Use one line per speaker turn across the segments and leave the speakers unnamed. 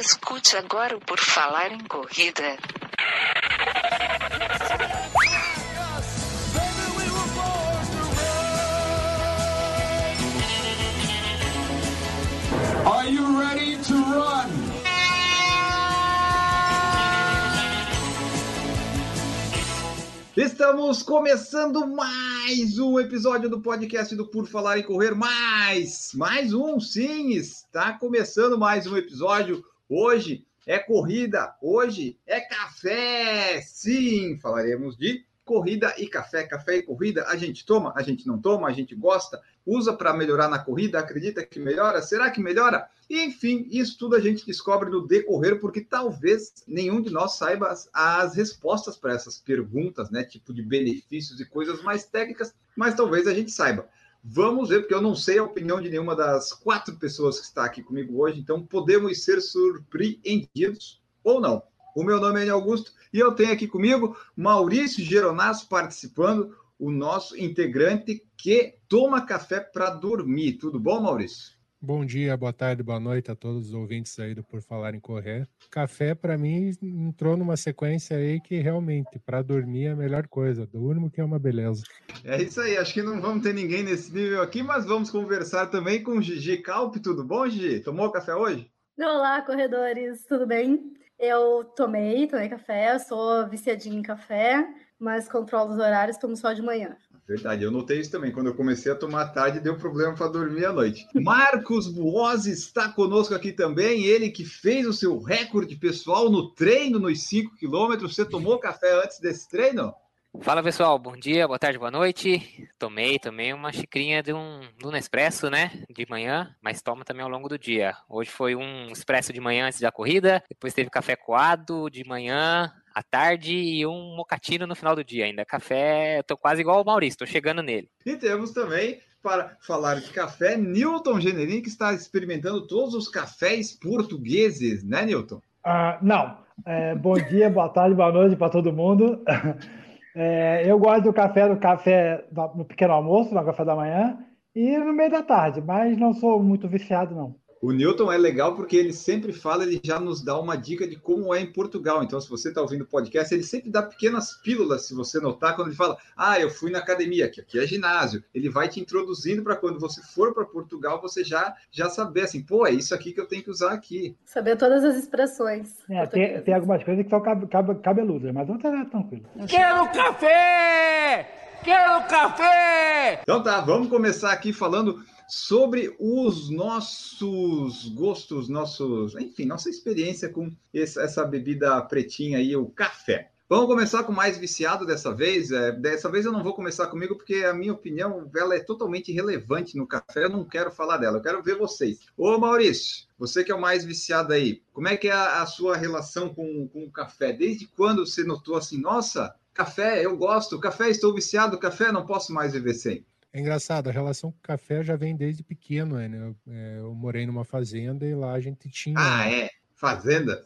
Escute agora o Por Falar em Corrida.
Are you ready to run?
Estamos começando mais um episódio do podcast do Por Falar em Correr. Mais, mais um, sim, está começando mais um episódio. Hoje é corrida, hoje é café. Sim, falaremos de corrida e café. Café e corrida, a gente toma, a gente não toma, a gente gosta, usa para melhorar na corrida, acredita que melhora? Será que melhora? Enfim, isso tudo a gente descobre no decorrer, porque talvez nenhum de nós saiba as, as respostas para essas perguntas, né? Tipo de benefícios e coisas mais técnicas, mas talvez a gente saiba. Vamos ver, porque eu não sei a opinião de nenhuma das quatro pessoas que está aqui comigo hoje, então podemos ser surpreendidos ou não. O meu nome é Enio Augusto e eu tenho aqui comigo Maurício Geronasso participando, o nosso integrante que toma café para dormir. Tudo bom, Maurício?
Bom dia, boa tarde, boa noite a todos os ouvintes aí do Por Falar em Correr. Café, para mim, entrou numa sequência aí que realmente, para dormir, é a melhor coisa. Durmo que é uma beleza.
É isso aí, acho que não vamos ter ninguém nesse nível aqui, mas vamos conversar também com o Gigi Calp. Tudo bom, Gigi? Tomou café hoje?
Olá, corredores, tudo bem? Eu tomei, tomei café, sou viciadinha em café, mas controlo os horários, tomo só de manhã.
Verdade, eu notei isso também. Quando eu comecei a tomar tarde, deu problema para dormir à noite. Marcos Buozzi está conosco aqui também. Ele que fez o seu recorde pessoal no treino nos 5 quilômetros. Você tomou café antes desse treino?
Fala pessoal, bom dia, boa tarde, boa noite. Tomei também uma xicrinha de um, de Nespresso, né, de manhã, mas toma também ao longo do dia. Hoje foi um expresso de manhã antes da corrida, depois teve café coado de manhã, à tarde e um mocatino no final do dia ainda. Café, eu tô quase igual ao Maurício, tô chegando nele.
E temos também, para falar de café, Newton Generin, que está experimentando todos os cafés portugueses, né, Newton?
Ah, não. É, bom dia, boa tarde, boa noite para todo mundo. É, eu gosto do café, do café no pequeno almoço, no café da manhã e no meio da tarde, mas não sou muito viciado, não.
O Newton é legal porque ele sempre fala, ele já nos dá uma dica de como é em Portugal. Então, se você está ouvindo o podcast, ele sempre dá pequenas pílulas, se você notar, quando ele fala, ah, eu fui na academia, que aqui é ginásio. Ele vai te introduzindo para quando você for para Portugal, você já, já saber assim, pô, é isso aqui que eu tenho que usar aqui.
Saber todas as expressões.
É, tem, tem, algumas coisas que são cab cab cabeludas, mas outras é tranquilo.
Quero café! Quero café!
Então tá, vamos começar aqui falando sobre os nossos gostos, nossos, enfim, nossa experiência com essa bebida pretinha aí, o café. Vamos começar com o mais viciado dessa vez. É, dessa vez eu não vou começar comigo porque a minha opinião ela é totalmente irrelevante no café. Eu não quero falar dela. Eu quero ver vocês. Ô Maurício, você que é o mais viciado aí, como é que é a, a sua relação com, com o café? Desde quando você notou assim, nossa, café, eu gosto, café, estou viciado, café, não posso mais viver sem?
É engraçado, a relação com o café já vem desde pequeno, né? Eu, é, eu morei numa fazenda e lá a gente tinha.
Ah, é? Fazenda?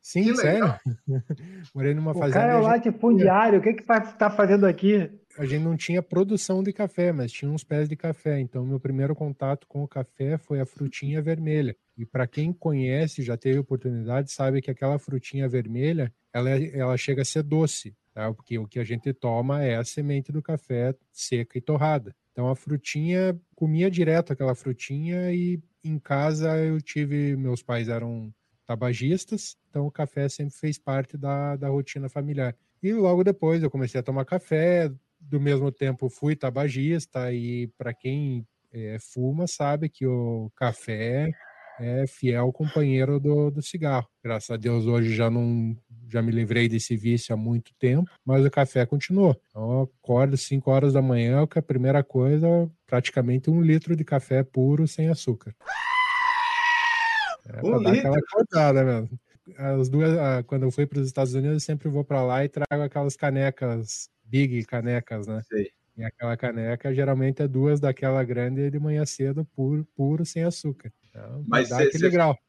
Sim, sim sério. morei numa
o
fazenda.
Cara é lá latifundiário, o que que tá fazendo aqui?
A gente não tinha produção de café, mas tinha uns pés de café. Então, meu primeiro contato com o café foi a frutinha vermelha. E para quem conhece, já teve oportunidade, sabe que aquela frutinha vermelha, ela, ela chega a ser doce tá? porque o que a gente toma é a semente do café seca e torrada. Então a frutinha, comia direto aquela frutinha e em casa eu tive, meus pais eram tabagistas, então o café sempre fez parte da, da rotina familiar. E logo depois eu comecei a tomar café, do mesmo tempo fui tabagista e para quem é, fuma sabe que o café é fiel companheiro do, do cigarro. Graças a Deus hoje já não já me livrei desse vício há muito tempo, mas o café continuou. Então eu acordo 5 horas da manhã, que a primeira coisa, praticamente um litro de café puro sem açúcar. É, um dar aquela acordada mesmo. As duas, quando eu fui para os Estados Unidos, eu sempre vou para lá e trago aquelas canecas, big canecas, né? Sei. E aquela caneca geralmente é duas daquela grande de manhã cedo, puro, puro sem açúcar. Então,
Mas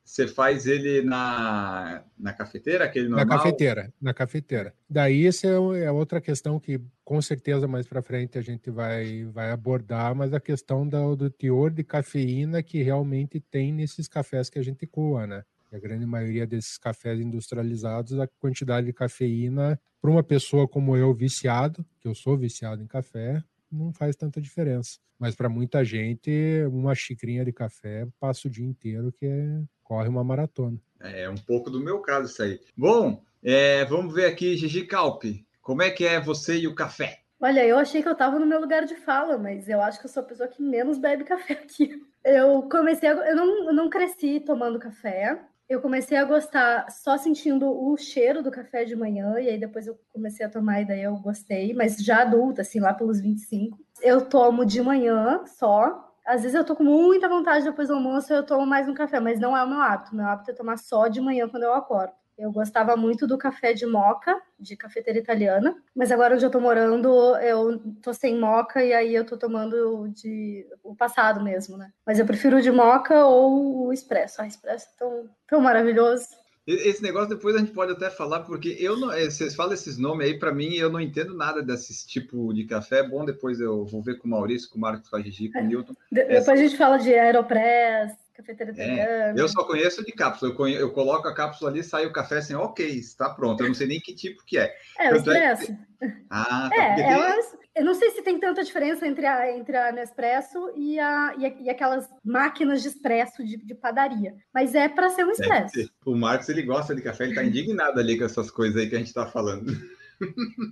você faz ele na, na cafeteira, aquele normal?
Na cafeteira, na cafeteira. Daí essa é, é outra questão que com certeza mais para frente a gente vai, vai abordar, mas a questão do, do teor de cafeína que realmente tem nesses cafés que a gente coa, né? E a grande maioria desses cafés industrializados, a quantidade de cafeína, para uma pessoa como eu, viciado, que eu sou viciado em café, não faz tanta diferença. Mas para muita gente, uma xicrinha de café passa o dia inteiro que é, corre uma maratona.
É um pouco do meu caso isso aí. Bom, é, vamos ver aqui, Gigi Calpe. Como é que é você e o café?
Olha, eu achei que eu estava no meu lugar de fala, mas eu acho que eu sou a pessoa que menos bebe café aqui. Eu comecei, a, eu não, eu não cresci tomando café. Eu comecei a gostar só sentindo o cheiro do café de manhã, e aí depois eu comecei a tomar, e daí eu gostei, mas já adulta, assim, lá pelos 25. Eu tomo de manhã só. Às vezes eu tô com muita vontade depois do almoço, eu tomo mais um café, mas não é o meu hábito. Meu hábito é tomar só de manhã quando eu acordo. Eu gostava muito do café de moca, de cafeteira italiana, mas agora onde eu tô morando, eu tô sem moca e aí eu tô tomando de o passado mesmo, né? Mas eu prefiro o de moca ou o expresso. Ah, expresso é tão, tão maravilhoso.
Esse negócio depois a gente pode até falar, porque eu não. eh, Vocês falam esses nomes aí, para mim, eu não entendo nada desse tipo de café. É bom, depois eu vou ver com o Maurício, com o Marcos, com a Gigi, com o Newton.
De- depois a gente fala de Aeropress, cafeteira
É, eu só conheço de cápsula. Eu, conhe- eu coloco a cápsula ali, sai o café assim, ok, está pronto. Eu não sei nem que tipo que é.
É, o
é
expresso.
Ah, tá.
É,
porque tem-
elas, eu não sei se tem tanta diferença entre a, entre a Nespresso e, a, e, a- e aquelas máquinas de expresso de, de padaria. Mas é para ser um
deve
expresso.
ter. O Marcos, ele gosta de café, ele tá indignado ali com essas coisas aí que a gente tá falando.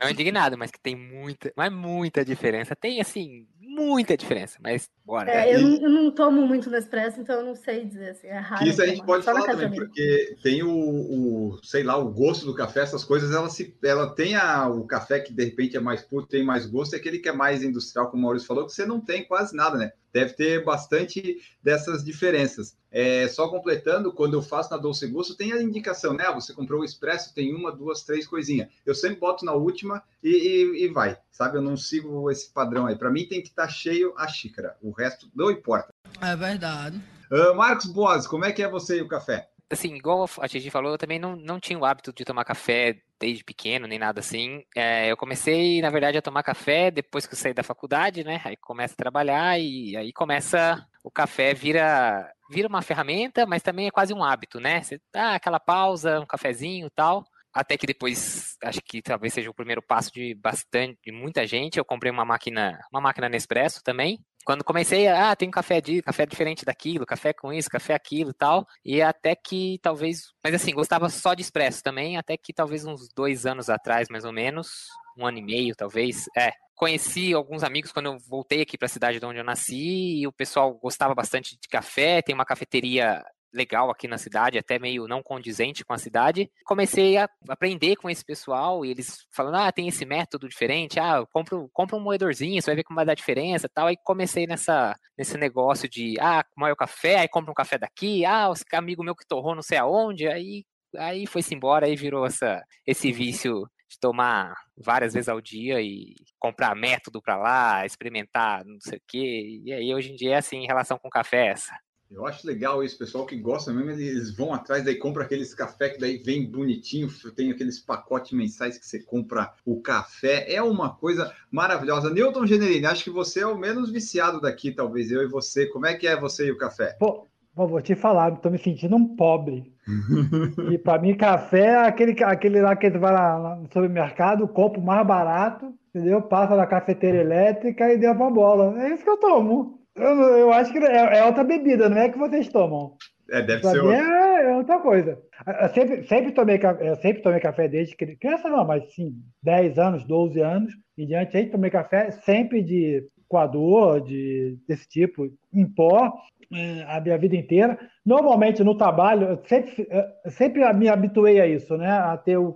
Não indignado, mas que tem muita, mas muita diferença. Tem, assim, muita diferença, mas bora.
É, eu,
e-
não, eu não tomo muito Nespresso, então eu não sei dizer. Assim, é raro.
Que isso a gente
tomar,
pode
só
falar também, porque tem o, o, sei lá, o gosto do café, essas coisas, ela se ela tem a, o café que de repente é mais puro, tem mais gosto, é aquele que é mais industrial, como o Maurício falou, que você não tem quase nada, né? Deve ter bastante dessas diferenças. É, só completando, quando eu faço na Dolce Gusto, tem a indicação, né? Ah, Você comprou o expresso, tem uma, duas, três coisinhas. Eu sempre boto na última e, e- e vai, sabe? Eu não sigo esse padrão aí. Para mim tem que estar cheio a xícara, o resto não importa.
É verdade.
Ah, Marcos Boas, como é que é você e o café?
Assim, igual a Gigi falou, eu também não, não tinha o hábito de tomar café desde pequeno, nem nada assim. É, eu comecei, na verdade, a tomar café depois que eu saí da faculdade, né? Aí começa a trabalhar e aí começa. O café vira, vira uma ferramenta, mas também é quase um hábito, né? Você dá aquela pausa, um cafezinho e tal. Até que depois, acho que talvez seja o primeiro passo de bastante, de muita gente. Eu comprei uma máquina, uma máquina Nespresso também. Quando comecei, ah, tem um café de café diferente daquilo, café com isso, café aquilo tal. E até que talvez. Mas assim, gostava só de expresso também, até que talvez uns dois anos atrás, mais ou menos, um ano e meio, talvez. É. Conheci alguns amigos quando eu voltei aqui para a cidade de onde eu nasci, e o pessoal gostava bastante de café, tem uma cafeteria legal aqui na cidade, até meio não condizente com a cidade. Comecei a aprender com esse pessoal e eles falando, ah, tem esse método diferente, ah, compra, compra um moedorzinho, você vai ver como vai dar diferença tal. Aí comecei nessa, nesse negócio de, ah, é o café, aí compra um café daqui, ah, os amigo meu que torrou não sei aonde, aí, aí foi-se embora, aí virou essa, esse vício de tomar várias vezes ao dia e comprar método para lá, experimentar não sei o quê. E aí hoje em dia é assim em relação com café é essa.
Eu acho legal isso, pessoal que gosta mesmo, eles vão atrás, daí compra aqueles café que daí vem bonitinho, tem aqueles pacotes mensais que você compra o café, é uma coisa maravilhosa. Newton Generini, acho que você é o menos viciado daqui, talvez eu e você. Como é que é você e o café?
Pô, vou te falar, tô me sentindo um pobre. E para mim, café é aquele, aquele lá que tu vai lá, no supermercado, o mais barato, entendeu? Passa na cafeteira elétrica e deu pra bola. É isso que eu tomo. Eu, eu acho que é, é outra bebida, não é que vocês tomam.
É, deve
Pra
ser
mim
outro.
é, é outra coisa. Eu sempre, sempre, tomei, eu sempre tomei café desde cri- criança, não, mas sim, 10 anos, 12 anos em diante, aí tomei café sempre de coador, de, desse tipo, em pó, eh, a minha vida inteira. Normalmente no trabalho, eu sempre, eu sempre me habituei a isso, né? A ter o,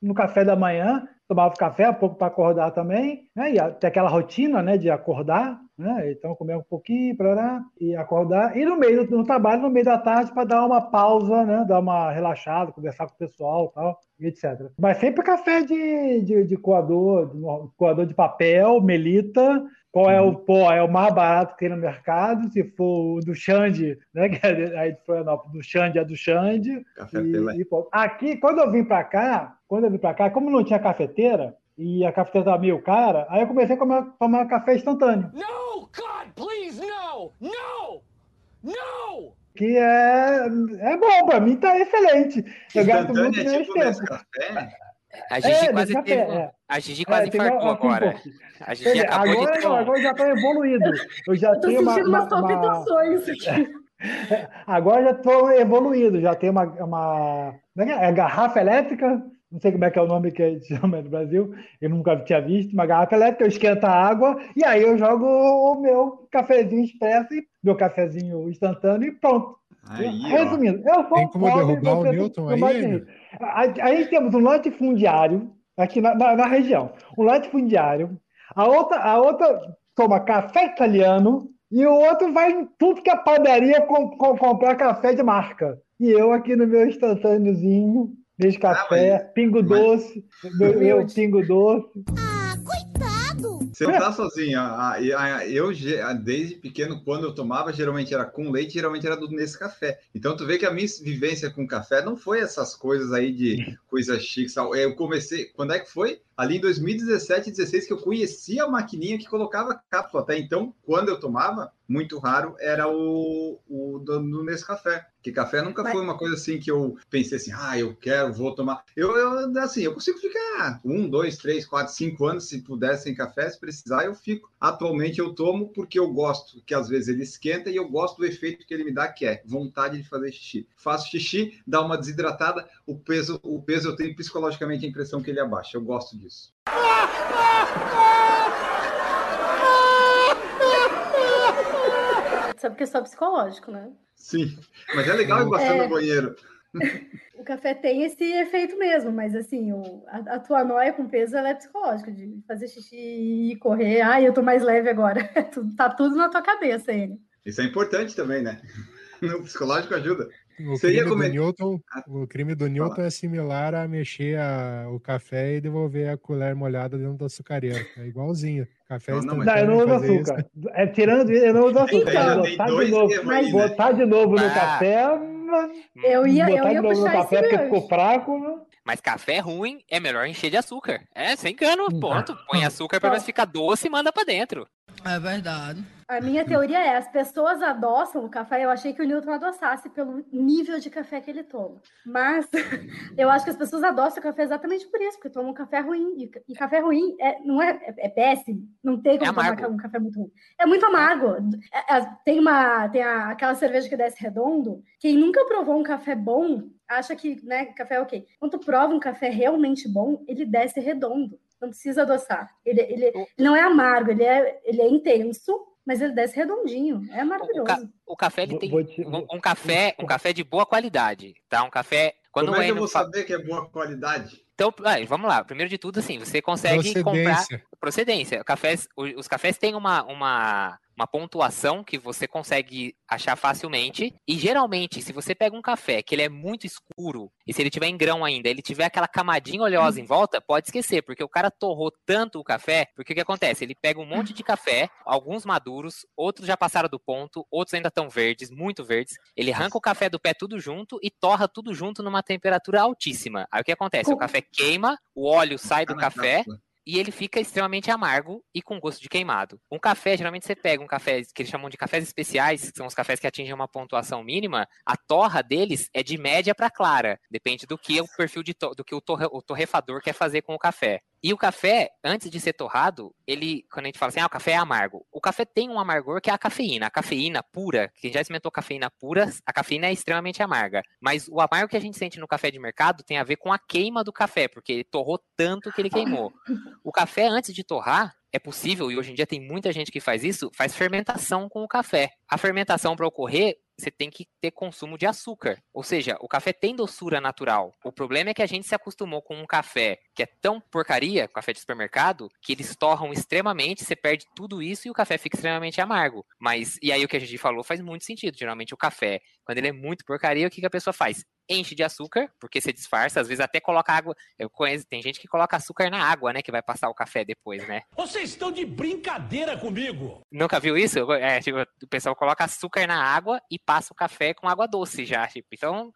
no café da manhã, tomava café um pouco para acordar também, né? E a- ter aquela rotina, né, de acordar, né? Então comer um pouquinho para e acordar. E no meio do trabalho, no meio da tarde, para dar uma pausa, né? Dar uma relaxada, conversar com o pessoal, tal, e etc. Mas sempre café de, de, de coador, de coador de papel, melita. Qual é o pó? É o mais barato que tem no mercado. Se for o do Xande, né? Que é aí de Florianópolis, do Xande é do Xande.
Café
E- e, aqui, quando eu vim pra cá, quando eu vim pra cá, como não tinha cafeteira, e a cafeteira estava meio cara, aí eu comecei a comer- tomar café instantâneo.
No, God, please, no! No! No!
que é, é bom, pra mim tá excelente. Eu gasto
Instantâneo
muito
é tipo
tempo.
A Gigi
É,
quase
Nescafé,
teve.
é.
A Gigi quase
É,
infartou agora. A Gigi
Quer
acabou
agora,
de ter
não, agora já tá evoluído. Eu já
Eu tô
tenho uma,
sentindo
uma,
umas
uma-
palpitações aqui.
Agora já estou evoluído, já tem uma, uma é, é? É garrafa elétrica, não sei como é que é o nome que a gente chama no Brasil, eu nunca tinha visto, uma garrafa elétrica, eu esquento a água e aí eu jogo o meu cafezinho expresso, e meu cafezinho instantâneo e pronto.
Aí, ó.
Resumindo, eu sou
Tem como derrubar o Newton aí.
Aí aí temos um latifundiário aqui na, na, na região, um latifundiário, a outra, a outra toma café italiano e o outro vai em tudo que é padaria com, com- comprar café de marca. E eu aqui no meu instantâneozinho, desde café,
Ah, mas-
pingo
mas-
doce, meu, pingo doce.
Você não tá sozinho. a- a- a- Eu, ge- a- desde pequeno, quando eu tomava, geralmente era com leite, geralmente era do Nescafé. Então, tu vê que a minha vivência com café não foi essas coisas aí de coisas chiques. tal. Eu comecei, quando é que foi? Ali em 2017, 16, que eu conhecia a maquininha que colocava cápsula. Até então, quando eu tomava, muito raro, era o, o do, do Nescafé. Que café nunca
Mas-
foi uma coisa assim que eu pensei assim, ah, eu quero, vou tomar. Eu, eu assim, eu consigo ficar um, dois, três, quatro, cinco anos se puder sem café, se precisar, eu fico. Atualmente eu tomo porque eu gosto, que às vezes ele esquenta e eu gosto do efeito que ele me dá, que é vontade de fazer xixi. Faço xixi, dá uma desidratada, o peso, o peso eu tenho psicologicamente a impressão que ele abaixa. Eu gosto disso.
Sabe que é só psicológico, né?
Sim, mas é legal ir bastante
É.
no banheiro.
O café tem esse efeito mesmo, mas assim, o, a, a tua noia com peso ela é psicológica, de fazer xixi e correr. Ai, eu tô mais leve agora. Tudo- tá tudo na tua cabeça, ele.
Isso é importante também, né? No psicológico ajuda.
O
Você ia
crime, do
comentar-
Newton,
Ah,
o crime do Newton é similar a mexer a- o café e devolver a colher molhada dentro do açucareiro. É igualzinho. Café
Não, não,
Não, eu não uso
fazer isso.
açúcar. É, tirando isso, eu não uso açúcar.
Então,
botar de novo,
né?
botar de novo no
Ah.
café,
Eu ia, eu
botar de
ia
novo no café porque ficou fraco. né?
Mas café ruim é melhor encher de açúcar. É, sem engano, ponto. Põe açúcar pra
Não.
ver se fica doce e manda pra dentro.
É verdade.
A minha teoria é, as pessoas adoçam o café, eu achei que o Newton adoçasse pelo nível de café que ele toma. Mas eu acho que as pessoas adoçam o café exatamente por isso, porque tomam um café ruim. E, e café ruim é, não é, é, é péssimo, não tem como tomar
amargo.
um café muito ruim. É muito amargo. É- é- tem uma, tem a- aquela cerveja que desce redondo. Quem nunca provou um café bom, acha que né, café é ok. Quando tu prova um café realmente bom, ele desce redondo. Não precisa adoçar. Ele, ele, ele não é amargo, ele é, ele é intenso, mas ele desce redondinho. É maravilhoso.
O café ele tem
te-
um, um café, um café de boa qualidade, tá? Um café quando
Como é que
o
eu vou
fa-
saber que é boa qualidade?
Então, vamos lá. Primeiro de tudo, assim, você consegue comprar
Procedência.
procedência. Cafés, o- os cafés têm uma, uma, uma pontuação que você consegue achar facilmente. E geralmente, se você pega um café que ele é muito escuro, e se ele tiver em grão ainda, ele tiver aquela camadinha oleosa em volta, pode esquecer, porque o cara torrou tanto o café, porque o que acontece? Ele pega um monte de café, alguns maduros, outros já passaram do ponto, outros ainda estão verdes, muito verdes. Ele arranca o café do pé tudo junto e torra tudo junto numa temperatura altíssima. Aí o que acontece? O café queima, o óleo sai do
na
café. E ele fica extremamente amargo e com gosto de queimado. Um café, geralmente você pega um café que eles chamam de cafés especiais, que são os cafés que atingem uma pontuação mínima, a torra deles é de média para clara, depende do que o perfil de do que o, torre- o torrefador quer fazer com o café. E o café, antes de ser torrado, ele, quando a gente fala assim, ah, o café é amargo. O café tem um amargor que é a cafeína. A cafeína pura, quem já experimentou cafeína pura, a cafeína é extremamente amarga. Mas o amargo que a gente sente no café de mercado tem a ver com a queima do café, porque ele torrou tanto que ele queimou. O café, antes de torrar, é possível, e hoje em dia tem muita gente que faz isso, faz fermentação com o café. A fermentação, para ocorrer, você tem que ter consumo de açúcar. Ou seja, o café tem doçura natural. O problema é que a gente se acostumou com um café que é tão porcaria, café de supermercado, que eles torram extremamente, você perde tudo isso e o café fica extremamente amargo. Mas, e aí o que a gente falou faz muito sentido. Geralmente o café, quando ele é muito porcaria, o que, que a pessoa faz? Enche de açúcar, porque você disfarça, às vezes até coloca água. Eu conheço, tem gente que coloca açúcar na água, né? Que vai passar o café depois, né?
Vocês estão de brincadeira comigo.
Nunca viu isso? É, tipo, o pessoal coloca açúcar na água e passa o café com água doce já, tipo. Então,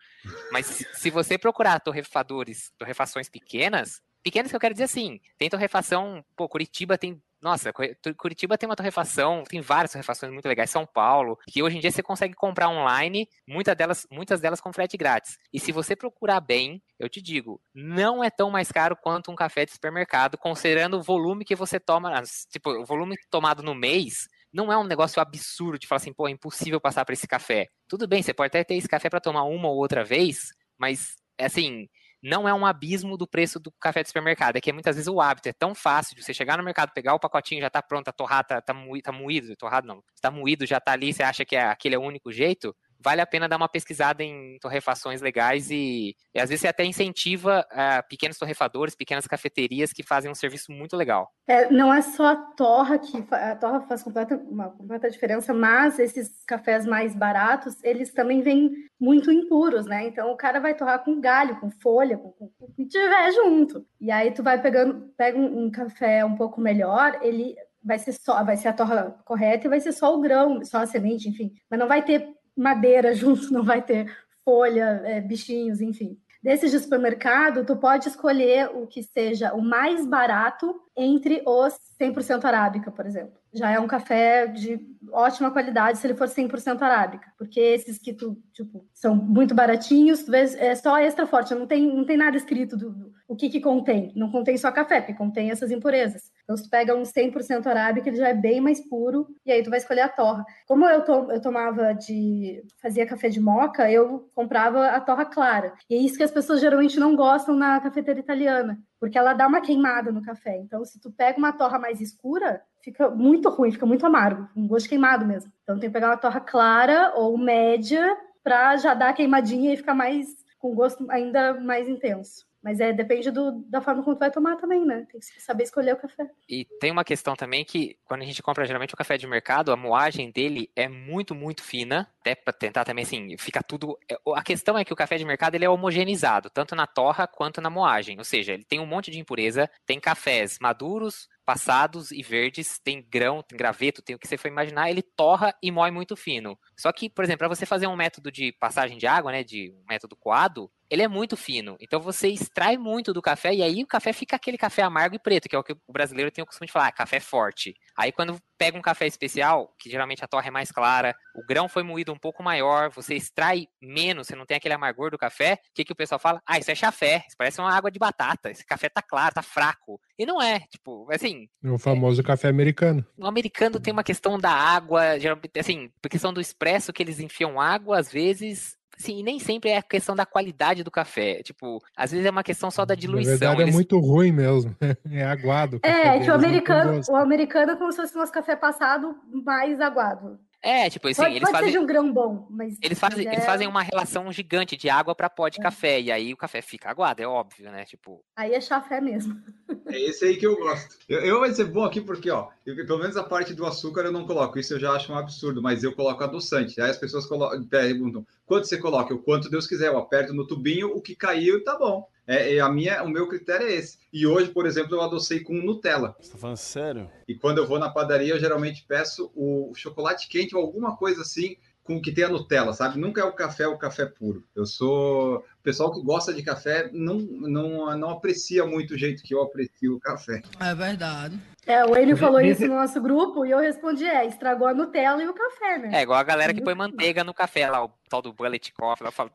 mas se- você procurar torrefadores, torrefações pequenas, pequenas que eu quero dizer assim, tem torrefação, pô, Curitiba tem Nossa, Curitiba tem uma torrefação, tem várias torrefações muito legais. São Paulo, que hoje em dia você consegue comprar online, muitas delas, muitas delas com frete grátis. E se você procurar bem, eu te digo, não é tão mais caro quanto um café de supermercado, considerando o volume que você toma, tipo, o volume tomado no mês não é um negócio absurdo de falar assim, pô, é impossível passar por esse café. Tudo bem, você pode até ter esse café para tomar uma ou outra vez, mas assim, não é um abismo do preço do café de supermercado, é que muitas vezes o hábito é tão fácil de você chegar no mercado, pegar o pacotinho, já tá pronto, a torrada tá, tá, moído, tá moído, torrado não, tá moído, já tá ali, você acha que é, aquele é o único jeito, vale a pena dar uma pesquisada em torrefações legais e, e às vezes você até incentiva uh, pequenos torrefadores, pequenas cafeterias que fazem um serviço muito legal.
É, não é só a torra que a torra faz completa, uma completa diferença, mas esses cafés mais baratos, eles também vêm muito impuros, né? Então o cara vai torrar com galho, com folha, com, o que tiver junto. E aí tu vai pegando, pega um, um café um pouco melhor, ele vai ser só, vai ser a torra correta e vai ser só o grão, só a semente, enfim. Mas não vai ter madeira junto, não vai ter folha, é, bichinhos, enfim. Desses de supermercado, tu pode escolher o que seja o mais barato entre os 100% arábica, por exemplo. Já é um café de ótima qualidade se ele for 100% arábica, porque esses que tu, tipo, são muito baratinhos, é só extra forte, não tem, não tem nada escrito do, do o que que contém. Não contém só café, porque contém essas impurezas. Então, se tu pega um 100% arábica, ele já é bem mais puro, e aí tu vai escolher a torra. Como eu, to, eu tomava de... fazia café de moca, eu comprava a torra clara. E é isso que as pessoas geralmente não gostam na cafeteira italiana, porque ela dá uma queimada no café. Então, se tu pega uma torra mais escura, fica muito ruim, fica muito amargo, um gosto queimado mesmo. Então, tem que pegar uma torra clara ou média para já dar a queimadinha e ficar mais com gosto ainda mais intenso. Mas é, depende do, da forma como tu vai tomar também, né? Tem que saber escolher o café.
E tem uma questão também que, quando a gente compra geralmente o café de mercado, a moagem dele é muito, muito fina. Até para tentar também, assim, fica tudo. É, a questão é que o café de mercado ele é homogeneizado, tanto na torra quanto na moagem. Ou seja, ele tem um monte de impureza, tem cafés maduros, passados e verdes, tem grão, tem graveto, tem o que você for imaginar, ele torra e moe muito fino. Só que, por exemplo, para você fazer um método de passagem de água, né, de um método coado, ele é muito fino. Então você extrai muito do café e aí o café fica aquele café amargo e preto, que é o que o brasileiro tem o costume de falar, ah, café forte. Aí quando pega um café especial, que geralmente a torre é mais clara, o grão foi moído um pouco maior, você extrai menos, você não tem aquele amargor do café, o que, que o pessoal fala? Ah, isso é chafé, isso parece uma água de batata, esse café tá claro, tá fraco. E não é, tipo, assim...
O famoso é, café americano.
O americano tem uma questão da água, geralmente, assim, por questão do expresso, que eles enfiam água, às vezes, Sim, e nem sempre é a questão da qualidade do café. Tipo, às vezes é uma questão só da diluição.
Na verdade, é Eles... é muito ruim mesmo. É aguado.
É, que o americano, o americano é como se fosse nosso café passado mais aguado.
É, tipo assim,
pode,
eles
pode
fazem.
um grão bom, mas.
Eles fazem,
é...
eles fazem uma relação gigante de água para pó de é. café. E aí o café fica aguado, é óbvio, né? Tipo.
Aí é chafé mesmo.
É esse aí que eu gosto. Eu, eu vai ser bom aqui porque, ó, eu, pelo menos a parte do açúcar eu não coloco. Isso eu já acho um absurdo, mas eu coloco adoçante. Aí as pessoas colocam, perguntam: quanto você coloca? O quanto Deus quiser. Eu aperto no tubinho, o que caiu, tá bom. É, é, a minha, o meu critério é esse. E hoje, por exemplo, eu adocei com Nutella.
Você tá falando sério?
E quando eu vou na padaria, eu geralmente peço o chocolate quente ou alguma coisa assim com que tenha Nutella, sabe? Nunca é o café o café puro. Eu sou o pessoal que gosta de café não não não aprecia muito o jeito que eu aprecio o café.
É verdade.
É, o Enio falou isso no nosso grupo e eu respondi: é, estragou a Nutella e o café, né?
É igual a galera que põe manteiga no café lá, o tal do bullet coffee. Lá, falo,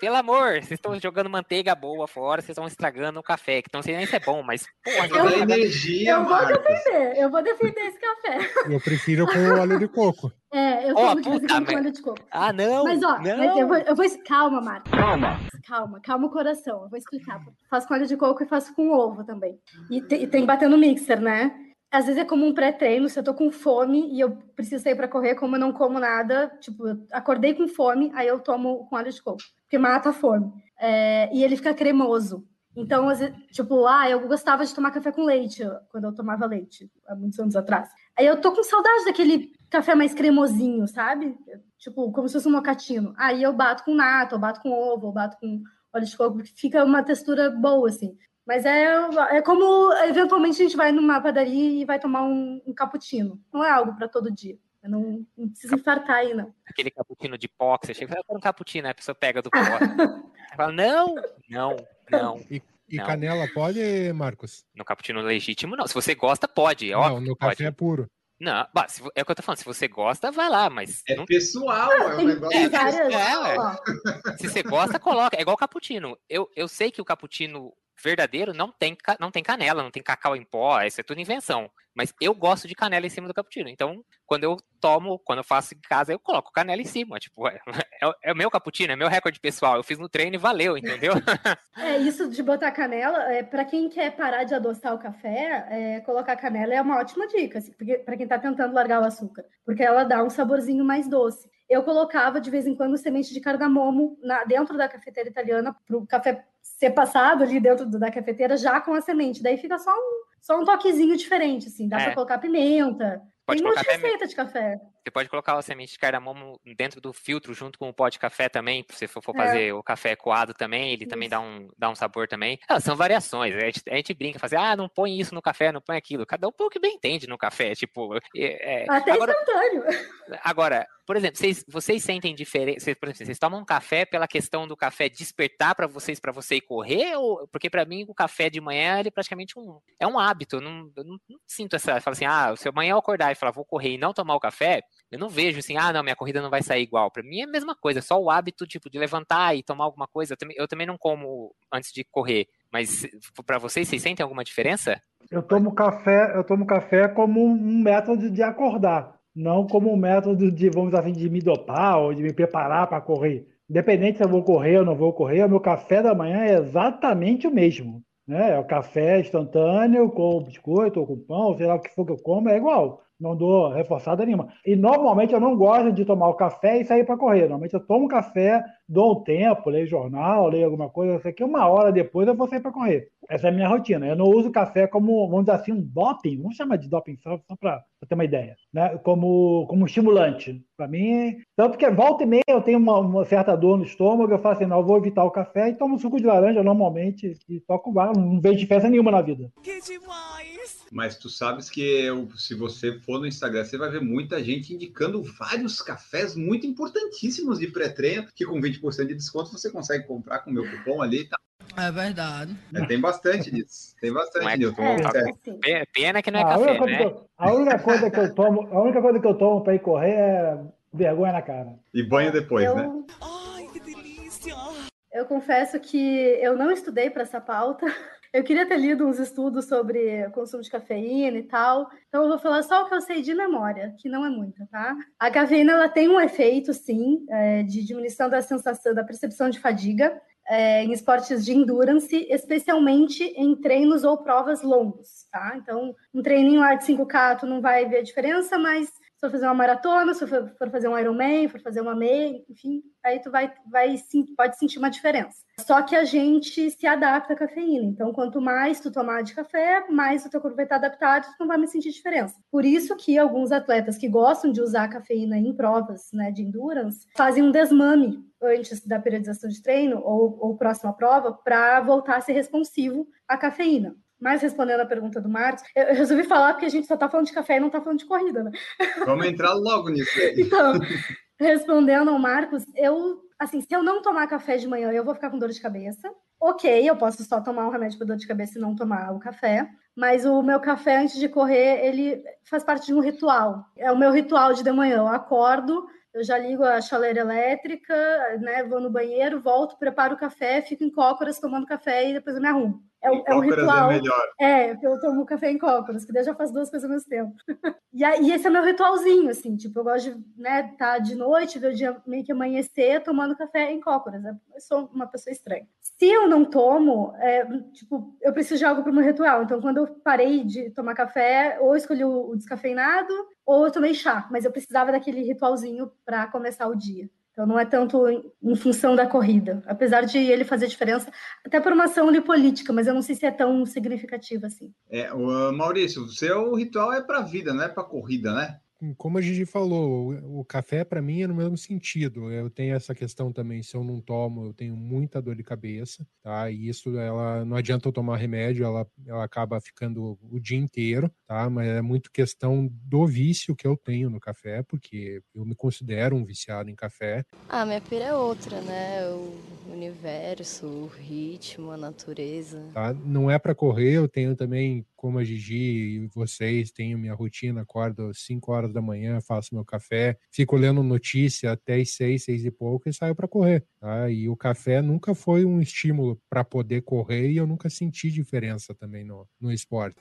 pelo amor, vocês estão jogando manteiga boa fora, vocês estão estragando o café, que não sei nem se é bom, mas porra,
eu, energia,
eu vou defender, eu vou defender esse café.
Eu prefiro com óleo de coco.
É, eu
oh,
de vez com óleo de coco.
Ah, não!
Mas ó,
não.
Mas eu, vou, eu vou. Calma, Marcos. Calma. Calma, calma o coração. Eu vou explicar. Faço com óleo de coco e faço com ovo também. E, te, e tem que bater no mixer, né? às vezes é como um pré-treino, se eu tô com fome e eu preciso sair para correr, como eu não como nada, tipo, eu acordei com fome, aí eu tomo com óleo de coco, porque mata a fome. É, e ele fica cremoso. Então, tipo, ah, eu gostava de tomar café com leite, quando eu tomava leite, há muitos anos atrás. Aí eu tô com saudade daquele café mais cremosinho, sabe? Tipo, como se fosse um mocatino. Aí eu bato com nata, eu bato com ovo, eu bato com óleo de coco, fica uma textura boa, assim. Mas é, é como, eventualmente, a gente vai numa padaria e vai tomar um, um cappuccino. Não é algo para todo dia. Eu não, não precisa infartar aí, não.
Aquele cappuccino de pó que você chega e fala, um cappuccino, a pessoa pega do pó. fala, não, não, não.
E E
Não.
canela pode, Marcos?
No cappuccino legítimo, não. Se você gosta, pode. É óbvio
não,
que
no
pode.
café puro.
Não, bah, se é o que eu tô falando. Se você gosta, vai lá, mas
É
não-
pessoal, é um negócio
é, ué.
ó,
se você gosta, coloca. É igual o cappuccino. Eu, eu sei que o cappuccino verdadeiro não tem, não tem canela, não tem cacau em pó, isso é tudo invenção. Mas eu gosto de canela em cima do cappuccino. Então, quando eu tomo, quando eu faço em casa, eu coloco canela em cima. Tipo, é, é é meu cappuccino, é meu recorde pessoal. Eu fiz no treino e valeu, entendeu?
É isso de botar canela, é, para quem quer parar de adoçar o café, é, colocar canela é uma ótima dica, assim, para quem está tentando largar o açúcar, porque ela dá um saborzinho mais doce. Eu colocava de vez em quando semente de cardamomo na- dentro da cafeteira italiana para o café ser passado ali dentro da cafeteira já com a semente. Daí fica só um, só um toquezinho diferente, assim. Dá
É.
para colocar pimenta.
Pode
Tem
até
receita de café.
Você pode colocar a semente de cardamomo dentro do filtro junto com o pó de café também, se você for, for
É.
fazer o café coado também, ele também
Isso.
dá um, dá um sabor também. Ah, são variações, a gente, a gente brinca, fazer, ah, não põe isso no café, não põe aquilo. Cada um põe o que bem entende no café, tipo... é- é-
Até
agora,
instantâneo.
agora, por exemplo, vocês, vocês sentem diferença, vocês, por exemplo, vocês tomam um café pela questão do café despertar para vocês, para você ir correr, ou porque para mim o café de manhã ele é praticamente um é um hábito, eu não, eu não, não sinto essa, fala assim, ah, se amanhã eu acordar e falar vou correr e não tomar o café, eu não vejo assim, ah, não, minha corrida não vai sair igual. Para mim é a mesma coisa, só o hábito tipo de levantar e tomar alguma coisa. Eu também, eu também não como antes de correr, mas para vocês, vocês sentem alguma diferença?
Eu tomo café, eu tomo café como um método de acordar, não como um método de, vamos assim, de me dopar ou de me preparar para correr. Independente se eu vou correr ou não vou correr, o meu café da manhã é exatamente o mesmo. Né? É o café instantâneo com biscoito ou com pão, sei lá o que for que eu como, é igual. Não dou reforçada nenhuma. E normalmente eu não gosto de tomar o café e sair para correr. Normalmente eu tomo café, dou um tempo, leio jornal, leio alguma coisa, isso aqui, uma hora depois eu vou sair para correr. Essa é a minha rotina. Eu não uso café como, vamos dizer assim, um doping, vamos chamar de doping só, só para ter uma ideia, né? como, como estimulante. Para mim, tanto que volta e meia eu tenho uma, uma certa dor no estômago, eu falo assim, não, eu vou evitar o café e tomo suco de laranja normalmente e toco bar, não vejo diferença nenhuma na vida.
Que demais!
Mas tu sabes que eu- se você for no Instagram, você vai ver muita gente indicando vários cafés muito importantíssimos de pré-treino, que com 20% de desconto você consegue comprar com o meu cupom ali. Tá?
É verdade.
É, tem bastante disso. Tem bastante,
é-
Nilton.
É,
É.
assim.
Pe- Pena que não é
a,
café, né?
eu, a única coisa que eu tomo, a única coisa que eu tomo para ir correr é vergonha na cara.
E banho depois,
eu,
né?
Ai, que delícia!
Eu confesso que eu não estudei para essa pauta. Eu queria ter lido uns estudos sobre consumo de cafeína e tal. Então eu vou falar só o que eu sei de memória, que não é muita, tá? A cafeína ela tem um efeito, sim, é, de diminuição da sensação, da percepção de fadiga é, em esportes de endurance, especialmente em treinos ou provas longos, tá? Então, um treininho lá de 5K, tu não vai ver a diferença, mas se for fazer uma maratona, se for, fazer um Ironman, for fazer uma meia, enfim, aí tu vai, vai sim, pode sentir uma diferença. Só que a gente se adapta à cafeína. Então, quanto mais tu tomar de café, mais o teu corpo vai estar adaptado, tu não vai me sentir diferença. Por isso que alguns atletas que gostam de usar cafeína em provas né, de endurance fazem um desmame antes da periodização de treino ou, ou próxima prova para voltar a ser responsivo à cafeína. Mas respondendo a pergunta do Marcos, eu resolvi falar porque a gente só tá falando de café e não tá falando de corrida, né?
Vamos entrar logo nisso aí.
Então, respondendo ao Marcos, eu, assim, se eu não tomar café de manhã, eu vou ficar com dor de cabeça. Ok, eu posso só tomar um remédio para dor de cabeça e não tomar o café, mas o meu café antes de correr, ele faz parte de um ritual. É o meu ritual de de manhã. Eu acordo, eu já ligo a chaleira elétrica, né, vou no banheiro, volto, preparo o café, fico em cócoras tomando café e depois eu me arrumo. É, um- é um
Cócoras
ritual.
é melhor.
É, eu tomo café em cócoras, que daí eu já faço duas coisas ao mesmo tempo. e, e esse é meu ritualzinho, assim, tipo, eu gosto de né, tá de noite, ver o dia meio que amanhecer tomando café em cócoras. Eu sou uma pessoa estranha. Se eu não tomo, é, tipo, eu preciso de algo para o meu ritual. Então, quando eu parei de tomar café, ou escolhi o, o descafeinado, ou eu tomei chá, mas eu precisava daquele ritualzinho para começar o dia. Então não é tanto em, função da corrida, apesar de ele fazer diferença, até por uma ação ali política, mas eu não sei se é tão significativa assim.
É, Maurício, o seu ritual é para vida, não é para corrida, né?
Como a Gigi falou, o, o café para mim é no mesmo sentido. Eu tenho essa questão também, se eu não tomo, eu tenho muita dor de cabeça, tá? E isso ela não adianta eu tomar remédio, ela, ela acaba ficando o dia inteiro, tá? Mas é muito questão do vício que eu tenho no café, porque eu me considero um viciado em café.
Ah, minha pira é outra, né? Eu, universo, o ritmo, a natureza.
tá? Não é para correr, eu tenho também, como a Gigi e vocês, tenho minha rotina, acordo às 5 horas da manhã, faço meu café, fico lendo notícia até as 6, 6 e pouco e saio para correr, tá? E o café nunca foi um estímulo para poder correr e eu nunca senti diferença também no, no esporte.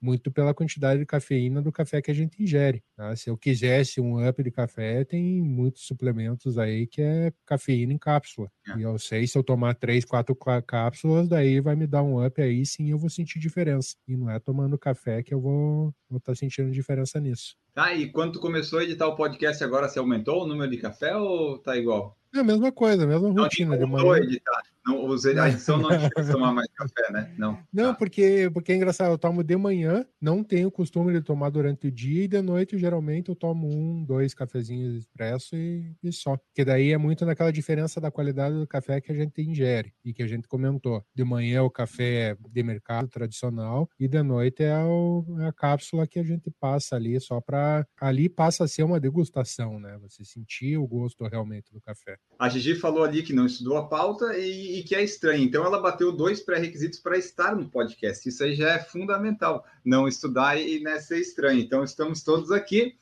Muito pela quantidade de cafeína do café que a gente ingere. tá? Se eu quisesse um up de café, tem muitos suplementos aí que é cafeína em cápsula.
É.
E eu sei se eu tomar três, quatro cá- cápsulas, daí vai me dar um up aí, sim, eu vou sentir diferença. E não é tomando café que eu vou estar sentindo diferença nisso.
Tá, e quando tu começou a editar o podcast agora, você aumentou o número de café ou tá igual?
É a mesma coisa, a mesma
Não,
rotina de manhã.
editar. Não, os- a edição não te fez tomar mais café, né? Não.
Não, porque, porque é engraçado, eu tomo de manhã, não tenho costume de tomar durante o dia, e de noite, geralmente, eu tomo um, dois cafezinhos expresso e, e só. Porque daí é muito naquela diferença da qualidade do café que a gente ingere e que a gente comentou. De manhã o café de mercado tradicional e de noite é, o- é a cápsula que a gente passa ali só para Ali passa a ser uma degustação, né? Você sentir o gosto realmente do café.
A Gigi falou ali que não estudou a pauta e, e que é estranho. Então, ela bateu dois pré-requisitos para estar no podcast. Isso aí já é fundamental. Não estudar e né, ser estranho. Então, estamos todos aqui.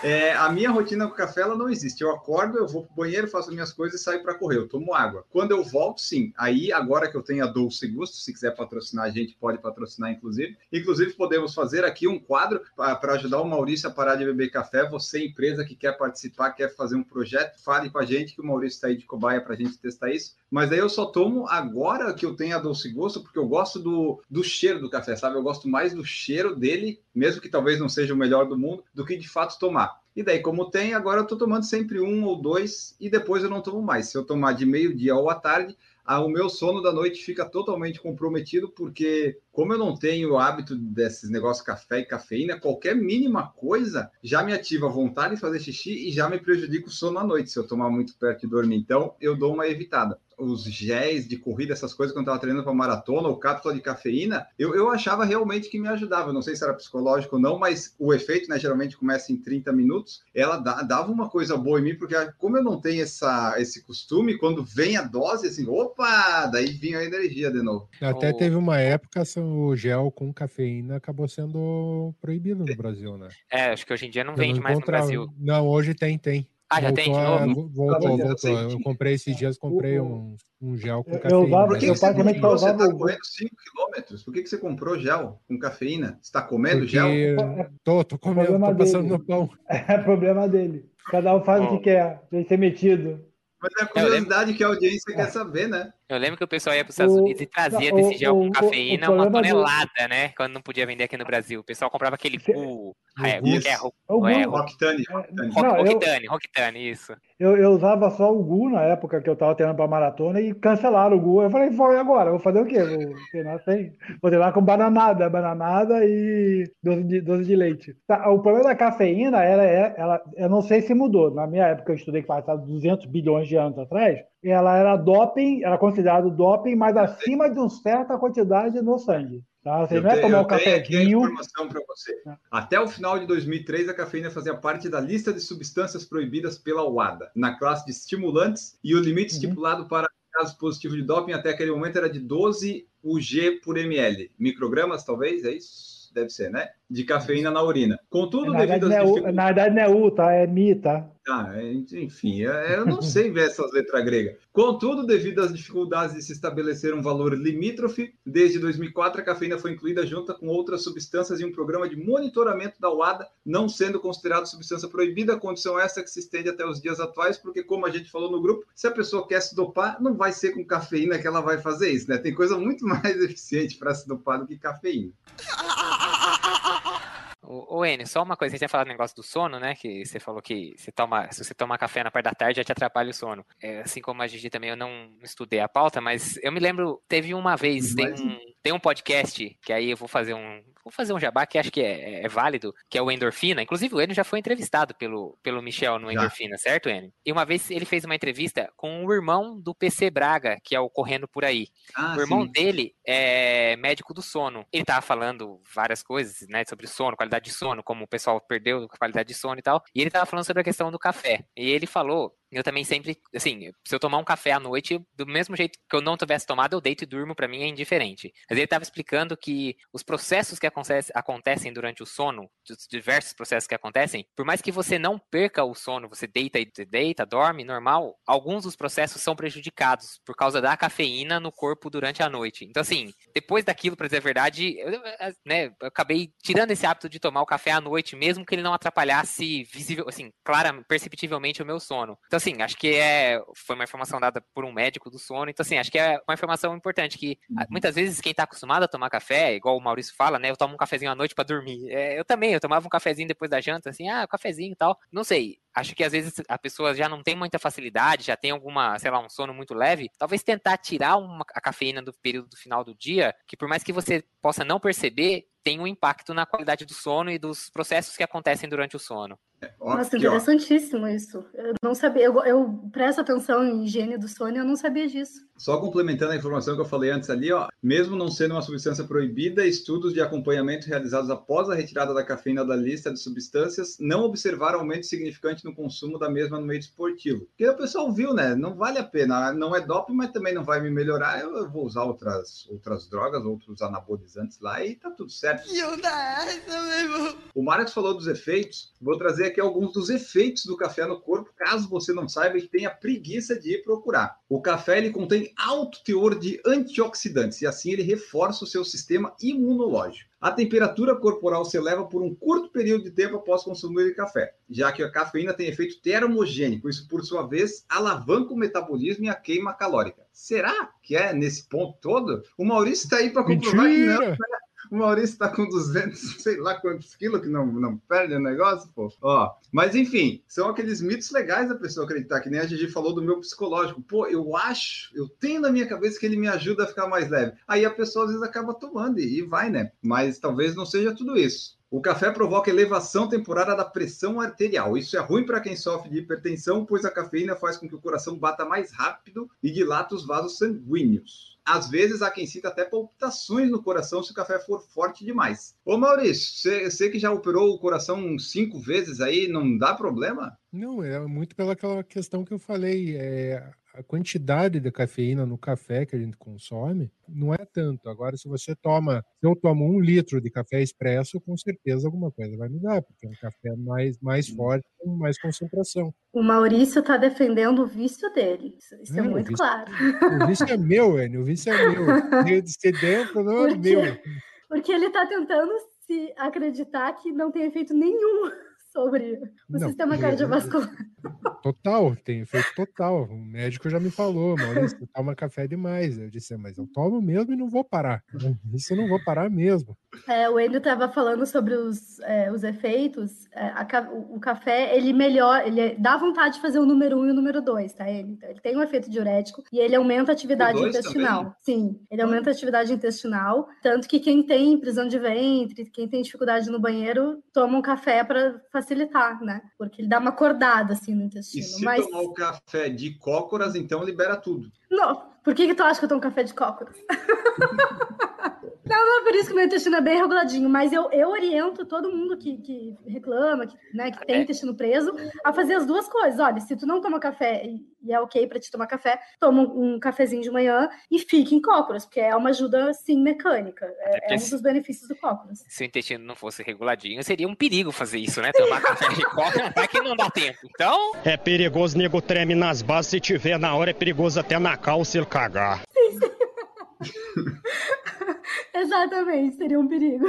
É, a minha rotina com café ela não existe. Eu acordo, eu vou pro banheiro, faço minhas coisas e saio para correr. Eu tomo água. Quando eu volto, sim. Aí, agora que eu tenho a Dolce Gusto, se quiser patrocinar a gente, pode patrocinar, inclusive. Inclusive, podemos fazer aqui um quadro para ajudar o Maurício a parar de beber café. Você, empresa que quer participar, quer fazer um projeto, fale com a gente, que o Maurício está aí de cobaia para a gente testar isso. Mas aí eu só tomo agora que eu tenho a Dolce Gusto, porque eu gosto do, do cheiro do café, sabe? Eu gosto mais do cheiro dele, mesmo que talvez não seja o melhor do mundo, do que de fato tomar. E daí, como tem, agora eu estou tomando sempre um ou dois e depois eu não tomo mais. Se eu tomar de meio-dia ou à tarde, ah, o meu sono da noite fica totalmente comprometido, porque como eu não tenho o hábito desses negócios café e cafeína, qualquer mínima coisa já me ativa a vontade de fazer xixi e já me prejudica o sono à noite se eu tomar muito perto de dormir. Então, eu dou uma evitada. Os géis de corrida, essas coisas, quando eu estava treinando para maratona ou cápsula de cafeína, eu, eu achava realmente que me ajudava. Eu não sei se era psicológico ou não, mas o efeito, né, geralmente começa em 30 minutos. Ela dá- dava uma coisa boa em mim, porque como eu não tenho essa, esse costume, quando vem a dose, assim, opa, daí vinha a energia de novo.
Até
O-
teve uma época, se o gel com cafeína acabou sendo proibido no Brasil, né?
É, acho que hoje em dia não
Eu
vende mais no. Brasil.
Não, hoje tem, tem.
Ah, já tem de
Voltou
novo?
vo- Voltou, voltou.
sei,
Eu comprei esses dias, comprei
O-
um, um gel com
eu- eu
cafeína.
usava-
Por que,
eu
que você comprou? Você está
o-
correndo 5 quilômetros? Por que, que você comprou gel com cafeína? Você está comendo
Porque
gel?
tô, tô comendo,
problema
tô passando
dele.
no pão.
É problema dele. Cada um faz o
Ó.
que quer, tem que ser metido.
Mas é a curiosidade que a audiência quer saber, né?
Eu lembro que o pessoal ia para os Estados
O-
Unidos e trazia desse gel com cafeína
o
uma
problema do-
tonelada, né? Quando não podia vender aqui no Brasil. O pessoal comprava aquele
Cê-
gu. É,
Isso.
é
É o
é,
Gu.
ro-
Octane,
É,
Octane.
ro-
Não, eu-
Roquitane, Roquitane, isso.
Eu, eu usava só o Gu na época que eu tava treinando pra maratona e cancelaram o Gu. Eu falei, foi agora, vou fazer o quê? Vou treinar sem. Vou treinar com bananada, bananada e doce de, doce de leite. Tá, o problema da cafeína, ela é, ela, eu não sei se mudou. Na minha época, eu estudei que faz 200 bilhões de anos atrás, ela era doping, era considerado doping, mas acima de uma certa quantidade no sangue. Tá? Você
Eu
não é tomar um
a
cafezinho.
informação para você. Até o final de 2003, a cafeína fazia parte da lista de substâncias proibidas pela UADA, na classe de estimulantes, e o limite
Uhum.
estipulado para casos positivos de doping até aquele momento era de 12 UG por ml. Microgramas, talvez, é isso? Deve ser, né? De cafeína na urina. Contudo,
Na verdade,
devido
não
às
é
dificuldades...
na verdade não é U, tá? É Mi, tá?
Ah, enfim, eu não sei ver essas letras gregas. Contudo, devido às dificuldades de se estabelecer um valor limítrofe, desde 2004 a cafeína foi incluída junto com outras substâncias em um programa de monitoramento da UADA, não sendo considerado substância proibida, condição essa que se estende até os dias atuais, porque como a gente falou no grupo, se a pessoa quer se dopar, não vai ser com cafeína que ela vai fazer isso, né? Tem coisa muito mais eficiente para se dopar do que cafeína.
Ô, ô Enio, só uma coisa, a gente tinha falado do negócio do sono, né? Que você falou que você toma, se você tomar café na parte da tarde já te atrapalha o sono. É, assim como a Gigi também, eu não estudei a pauta, mas eu me lembro, teve uma vez, tem
Mas-
um, tem um podcast que aí eu vou fazer um. Vou fazer um jabá que acho que é, é válido, que é o Endorfina. Inclusive, o Enio já foi entrevistado pelo, pelo Michel no
Já.
Endorfina, certo, Enio? E uma vez ele fez uma entrevista com o irmão do PC Braga, que é o Correndo Por Aí.
Ah,
o irmão
sim.
dele é médico do sono. Ele tava falando várias coisas, né, sobre sono, qualidade de sono, como o pessoal perdeu qualidade de sono e tal. E ele tava falando sobre a questão do café. E ele falou, eu também sempre, assim, se eu tomar um café à noite, do mesmo jeito que eu não tivesse tomado, eu deito e durmo, pra mim é indiferente. Mas ele tava explicando que os processos que acontece- acontecem durante o sono, os diversos processos que acontecem, por mais que você não perca o sono, você deita e deita, dorme, normal, alguns dos processos são prejudicados por causa da cafeína no corpo durante a noite. Então, assim, depois daquilo, pra dizer a verdade, eu, né, eu acabei tirando esse hábito de tomar o café à noite, mesmo que ele não atrapalhasse visível, assim, clara, perceptivelmente o meu sono. Então, assim, acho que é, foi uma informação dada por um médico do sono. Então, assim, acho que é uma informação importante que ah, muitas vezes quem tá acostumado a tomar café, igual o Maurício fala, né, eu tomo um cafezinho à noite pra dormir. É, eu também, eu tomava um cafezinho depois da janta, assim, ah, cafezinho e tal. Não sei, acho que às vezes a pessoa já não tem muita facilidade, já tem alguma, sei lá, um sono muito leve, talvez tentar tirar uma, a cafeína do período do final do dia, que por mais que você possa não perceber, tem um impacto na qualidade do sono e dos processos que acontecem durante o sono.
Ó,
Nossa,
aqui, ó.
interessantíssimo isso. Eu não sabia, eu, eu presto atenção em higiene do sono e eu não sabia disso.
Só complementando a informação que eu falei antes ali, ó, mesmo não sendo uma substância proibida, estudos de acompanhamento realizados após a retirada da cafeína da lista de substâncias não observaram aumento significante no consumo da mesma no meio esportivo. Porque o pessoal viu, né? Não vale a pena, não é doping, mas também não vai me melhorar. Eu, eu vou usar outras, outras drogas, outros anabolizantes lá e tá tudo certo.
E é?
O Marcos falou dos efeitos. Vou trazer aqui alguns dos efeitos do café no corpo, caso você não saiba e tenha preguiça de ir procurar. O café ele contém alto teor de antioxidantes e assim ele reforça o seu sistema imunológico. A temperatura corporal se eleva por um curto período de tempo após consumir café, já que a cafeína tem efeito termogênico, isso por sua vez alavanca o metabolismo e a queima calórica. Será que é nesse ponto todo? O Maurício está aí para comprovar que não. O Maurício está com 200, sei lá quantos quilos, que não, não perde o negócio, pô. Ó, mas enfim, são aqueles mitos legais da pessoa acreditar, que nem a Gigi falou do meu psicológico. Pô, eu acho, eu tenho na minha cabeça que ele me ajuda a ficar mais leve. Aí a pessoa às vezes acaba tomando e, e vai, né? Mas talvez não seja tudo isso. O café provoca elevação temporária da pressão arterial. Isso é ruim para quem sofre de hipertensão, pois a cafeína faz com que o coração bata mais rápido e dilata os vasos sanguíneos. Às vezes há quem sinta até palpitações no coração se o café for forte demais. Ô Maurício, você que já operou o coração cinco vezes aí, não dá problema?
Não, é muito pela aquela questão que eu falei. É, a quantidade de cafeína no café que a gente consome não é tanto. Agora, se você toma, se eu tomo um litro de café expresso, com certeza alguma coisa vai mudar, porque é um café mais, mais forte, com mais concentração.
O Maurício está defendendo o vício dele. Isso, é,
É,
muito
vício-
claro.
O vício é meu, Enio, o vício é meu. De ser dentro não é meu.
Porque ele está tentando se acreditar que não tem efeito nenhum sobre o
Não,
sistema
eu-
cardiovascular.
Total, tem efeito total. O médico já me falou, Maurício, toma café demais. Eu disse, mas eu tomo mesmo e não vou parar. Isso eu não vou parar mesmo.
É, o Enio estava falando sobre os, é, os efeitos. É, a o, café, ele melhor, ele é- dá vontade de fazer o número um e o número dois, tá? Ele, então, ele tem um efeito diurético e ele aumenta a atividade intestinal. Sim, ele aumenta a atividade intestinal. Tanto que quem tem prisão de ventre, quem tem dificuldade no banheiro, toma um café para facilitar, né? Porque ele dá uma acordada assim no
E
intestino.
se
Mas
tomar o café de cócoras, então libera tudo.
não, por que, que tu acha que eu tomo café de cócoras? Não, não é por isso que meu intestino é bem reguladinho, mas eu, eu oriento todo mundo que, que reclama, que, né, que tem
É.
intestino preso, a fazer as duas coisas. Olha, se tu não toma café e, é ok pra te tomar café, toma um, um cafezinho de manhã e fique em cócoras, porque é uma ajuda, sim, mecânica. É, é um dos benefícios do cócoras.
Se o intestino não fosse reguladinho, seria um perigo fazer isso, né? Tomar café de coca, vai que não dá tempo. Então,
É perigoso, nego treme nas bases. Se tiver na hora, é perigoso até na calça ele cagar.
Exatamente, seria um perigo.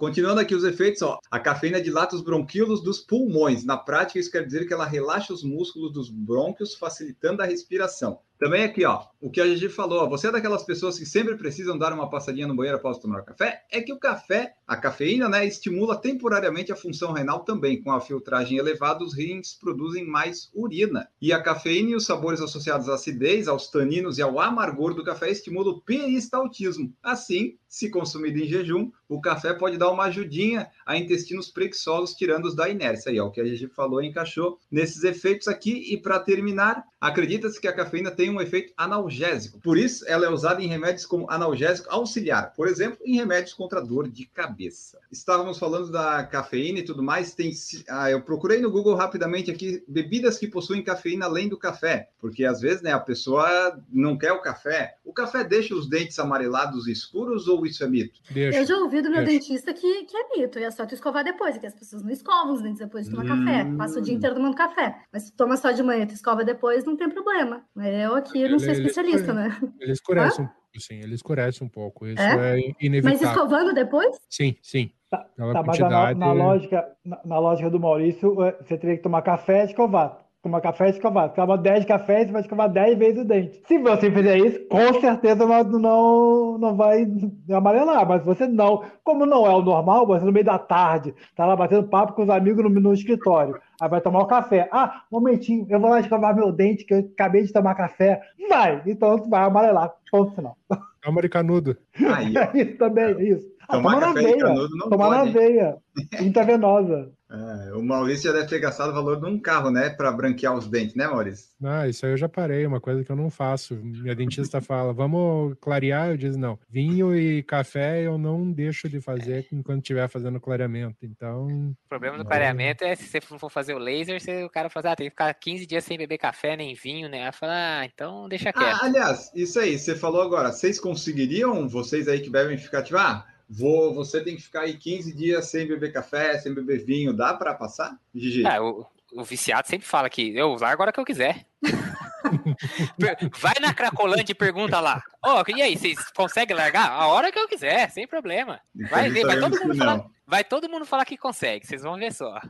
Continuando aqui os efeitos, ó, a cafeína dilata os bronquíolos dos pulmões. Na prática, isso quer dizer que ela relaxa os músculos dos brônquios, facilitando a respiração. Também aqui, ó, o que a gente falou, você é daquelas pessoas que sempre precisam dar uma passadinha no banheiro após tomar café? É que o café, a cafeína, né, estimula temporariamente a função renal também. Com a filtragem elevada, os rins produzem mais urina. E a cafeína e os sabores associados à acidez, aos taninos e ao amargor do café estimulam o peristaltismo. Assim, se consumido em jejum, o café pode dar uma ajudinha a intestinos preguiçosos, tirando-os da inércia. E ó, o que a gente falou encaixou nesses efeitos aqui. E para terminar, acredita-se que a cafeína tem um efeito analgésico. Por isso, ela é usada em remédios como analgésico auxiliar, por exemplo, em remédios contra dor de cabeça. Estávamos falando da cafeína e tudo mais. Tem, ah, eu procurei no Google rapidamente aqui bebidas que possuem cafeína além do café, porque às vezes né, a pessoa não quer o café. O café deixa os dentes amarelados escuros ou isso é mito?
Deixa. Eu já ouvi do meu Deixa. dentista que, que é mito, e é só tu escovar depois, que as pessoas não escovam os dentes depois de tomar hum. café, passa o dia inteiro tomando café. Mas se toma só de manhã e tu escova depois, não tem problema. Eu aqui não sou especialista,
ele,
né?
Ele escurece um pouco, sim, ele escurece um pouco. Isso é, é inevitável.
Mas escovando depois?
Sim, sim.
Tá, tá mas na, na, lógica, na, na, lógica do Maurício, é, você teria que tomar café e escovar tomar café e escovar. Toma 10 cafés, você vai escovar 10 vezes o dente. Se você fizer isso, com certeza não, não, não vai amarelar. Mas você não, como não é o normal, você no meio da tarde, tá lá batendo papo com os amigos no, no escritório. Aí vai tomar o um café. Ah, momentinho, eu vou lá escovar meu dente, que eu acabei de tomar café. Vai! Então vai amarelar. Ponto final.
Calma de canudo.
Aí, é isso também, é isso. Ah, tomar na veia. Tomar na veia. Intravenosa.
É, o Maurício já deve ter gastado o valor de um carro, né? Para branquear os dentes, né, Maurício?
Ah, isso aí eu já parei, uma coisa que eu não faço. Minha dentista fala, vamos clarear? Eu digo, não. Vinho e café eu não deixo de fazer enquanto estiver fazendo clareamento. Então. O
problema do clareamento é se você for fazer o laser, você, o cara fala, ah, tem que ficar 15 dias sem beber café nem vinho, né? Aí fala, ah, então deixa quieto.
Ah, aliás, isso aí, você falou agora, vocês conseguiriam, vocês aí que bebem ficar tipo, ah, Vou, você tem que ficar aí 15 dias sem beber café, sem beber vinho. Dá para passar, Gigi?
É, o, o, viciado sempre fala que eu largo a hora que eu quiser. Vai na Cracolândia e pergunta lá. Ó, oh, e aí, vocês conseguem largar? A hora que eu quiser, sem problema. Vai ver, vai todo mundo falar. Vai todo mundo falar que consegue, vocês vão ver só.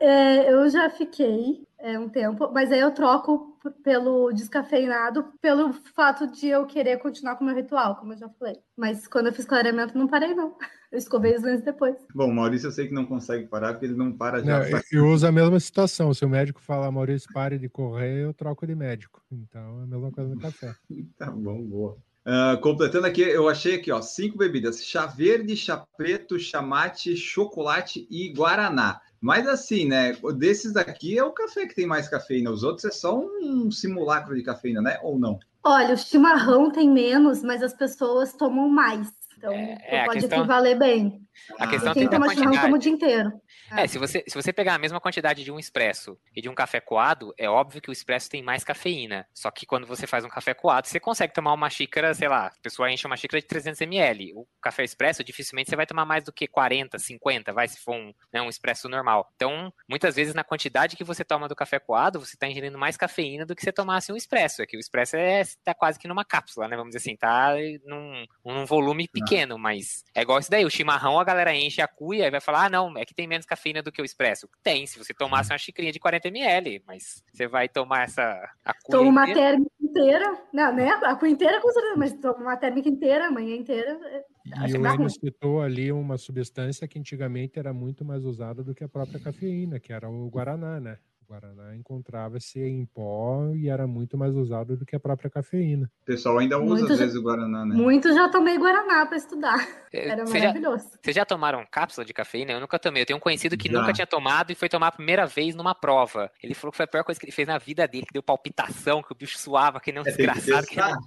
É, eu já fiquei é, um tempo, mas aí eu troco pelo descafeinado, pelo fato de eu querer continuar com o meu ritual, como eu já falei. Mas quando eu fiz clareamento, não parei, não. Eu escovei os dentes depois.
Bom, Maurício, eu sei que não consegue parar, porque ele não para já. Não,
eu uso a mesma situação. Se o médico falar, Maurício, pare de correr, eu troco de médico. Então é a mesma coisa no café.
tá bom, boa. Uh, completando aqui, eu achei aqui, ó, cinco bebidas: chá verde, chá preto, chá mate, chocolate e guaraná. Mas assim, né? Desses daqui é o café que tem mais cafeína. Os outros é só um simulacro de cafeína, né? Ou não?
Olha, o chimarrão tem menos, mas as pessoas tomam mais. Então, é, pode questão... equivaler bem.
A questão tem toma
chimarrão como o dia inteiro.
É, se você, se você pegar a mesma quantidade de um expresso e de um café coado, é óbvio que o expresso tem mais cafeína. Só que quando você faz um café coado, você consegue tomar uma xícara, sei lá, a pessoa enche uma xícara de 300 ml. O café expresso, dificilmente você vai tomar mais do que 40, 50, vai, se for um, né, um expresso normal. Então, muitas vezes, na quantidade que você toma do café coado, você está ingerindo mais cafeína do que você tomasse um expresso. Aqui o expresso é, tá quase que numa cápsula, né? Vamos dizer assim, tá num, num volume pequeno, mas é igual isso daí. O chimarrão, a galera enche a cuia e vai falar, ah, não, é que tem menos cafeína do que o expresso? Tem, se você tomasse uma xicrinha de 40 ml, mas você vai tomar essa.
A Toma uma inteira? térmica inteira, não, né? A cuia inteira com certeza, mas toma uma térmica inteira, a manhã inteira.
É, e o Enio citou ali uma substância que antigamente era muito mais usada do que a própria cafeína, que era o Guaraná, né? Guaraná encontrava-se em pó e era muito mais usado do que a própria cafeína.
O pessoal ainda usa muito às já, vezes o Guaraná, né?
Muito já tomei Guaraná para estudar. É, era Cê maravilhoso.
Vocês já, já, tomaram cápsula de cafeína? Eu nunca tomei. Eu tenho um conhecido que já. nunca tinha tomado e foi tomar a primeira vez numa prova. Ele falou que foi a pior coisa que ele fez na vida dele, que deu palpitação, que o bicho suava, que nem um é, desgraçado. Que não...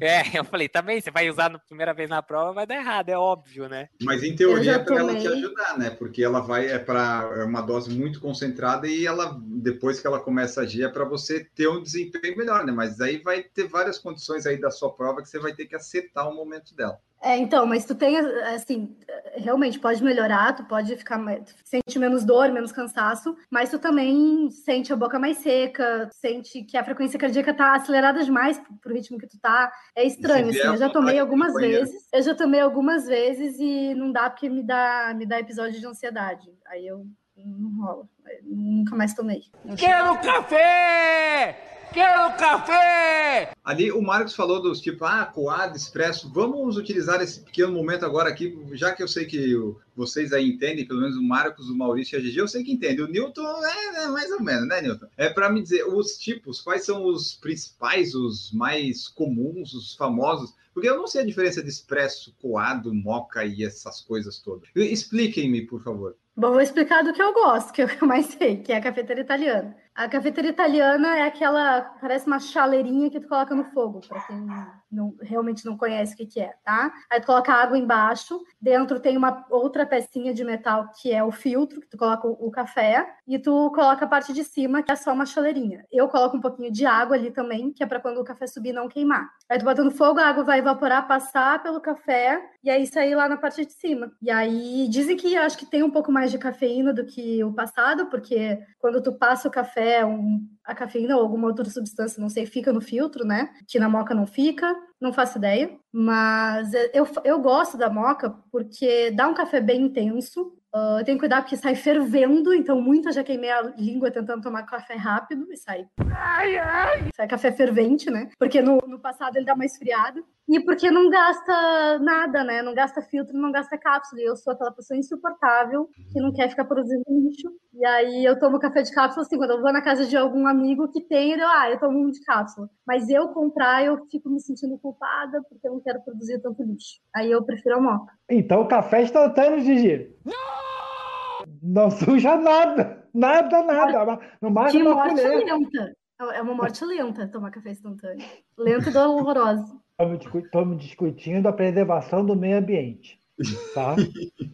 É, eu falei, também, você vai usar na primeira vez na prova, vai dar errado, é óbvio, né?
Mas em teoria é para ela te ajudar, né? Porque ela vai, é para é uma dose muito concentrada e ela, depois que ela começa a agir, é para você ter um desempenho melhor, né? Mas aí vai ter várias condições aí da sua prova que você vai ter que acertar o momento dela.
É, então, mas tu tem, assim, realmente pode melhorar, tu pode ficar, tu sente menos dor, menos cansaço, mas tu também sente a boca mais seca, sente que a frequência cardíaca tá acelerada demais pro ritmo que tu tá. É estranho, assim, eu já tomei algumas vezes, eu já tomei algumas vezes e não dá porque me dá, me dá episódio de ansiedade. Aí eu não rola, nunca mais tomei.
Quero café! Quero café!
Ali o Marcos falou dos tipo, ah, coado, expresso. Vamos utilizar esse pequeno momento agora aqui, já que eu sei que vocês aí entendem, pelo menos o Marcos, o Maurício e a GG, eu sei que entende. O Newton é, é mais ou menos, né, Newton? É para me dizer os tipos, quais são os principais, os mais comuns, os famosos. Porque eu não sei a diferença de expresso, coado, moca e essas coisas todas. Expliquem-me, por favor.
Bom, vou explicar do que eu gosto, que eu mais sei, que é a cafeteira italiana. A cafeteira italiana é aquela, parece uma chaleirinha que tu coloca no fogo, para quem não, realmente não conhece o que, que é, tá? Aí tu coloca água embaixo, dentro tem uma outra pecinha de metal que é o filtro, que tu coloca o, o café, e tu coloca a parte de cima, que é só uma chaleirinha. Eu coloco um pouquinho de água ali também, que é para quando o café subir não queimar. Aí tu bota no fogo, a água vai evaporar, passar pelo café, e aí sair lá na parte de cima. E aí dizem que acho que tem um pouco mais de cafeína do que o passado, porque quando tu passa o café café, um, a cafeína ou alguma outra substância, não sei, fica no filtro, né? Que na moca não fica, não faço ideia. Mas eu, eu gosto da moca porque dá um café bem intenso, Uh, tem que cuidar porque sai fervendo, então muita já queimei a língua tentando tomar café rápido e sai. Ai, ai. Sai café fervente, né? Porque no, no passado ele dá uma esfriada. E porque não gasta nada, né? Não gasta filtro, não gasta cápsula. E eu sou aquela pessoa insuportável que não quer ficar produzindo lixo. E aí eu tomo café de cápsula assim, quando eu vou na casa de algum amigo que tem, eu, ah, eu tomo um de cápsula. Mas eu comprar, eu fico me sentindo culpada porque eu não quero produzir tanto lixo. Aí eu prefiro a moca.
Então o café instantâneo, Gigi. Não! Não suja nada. Nada, nada. No máximo
uma morte lenta. É uma morte lenta tomar café instantâneo. Lenta e dolorosa.
Estamos discutindo a preservação do meio ambiente. Tá?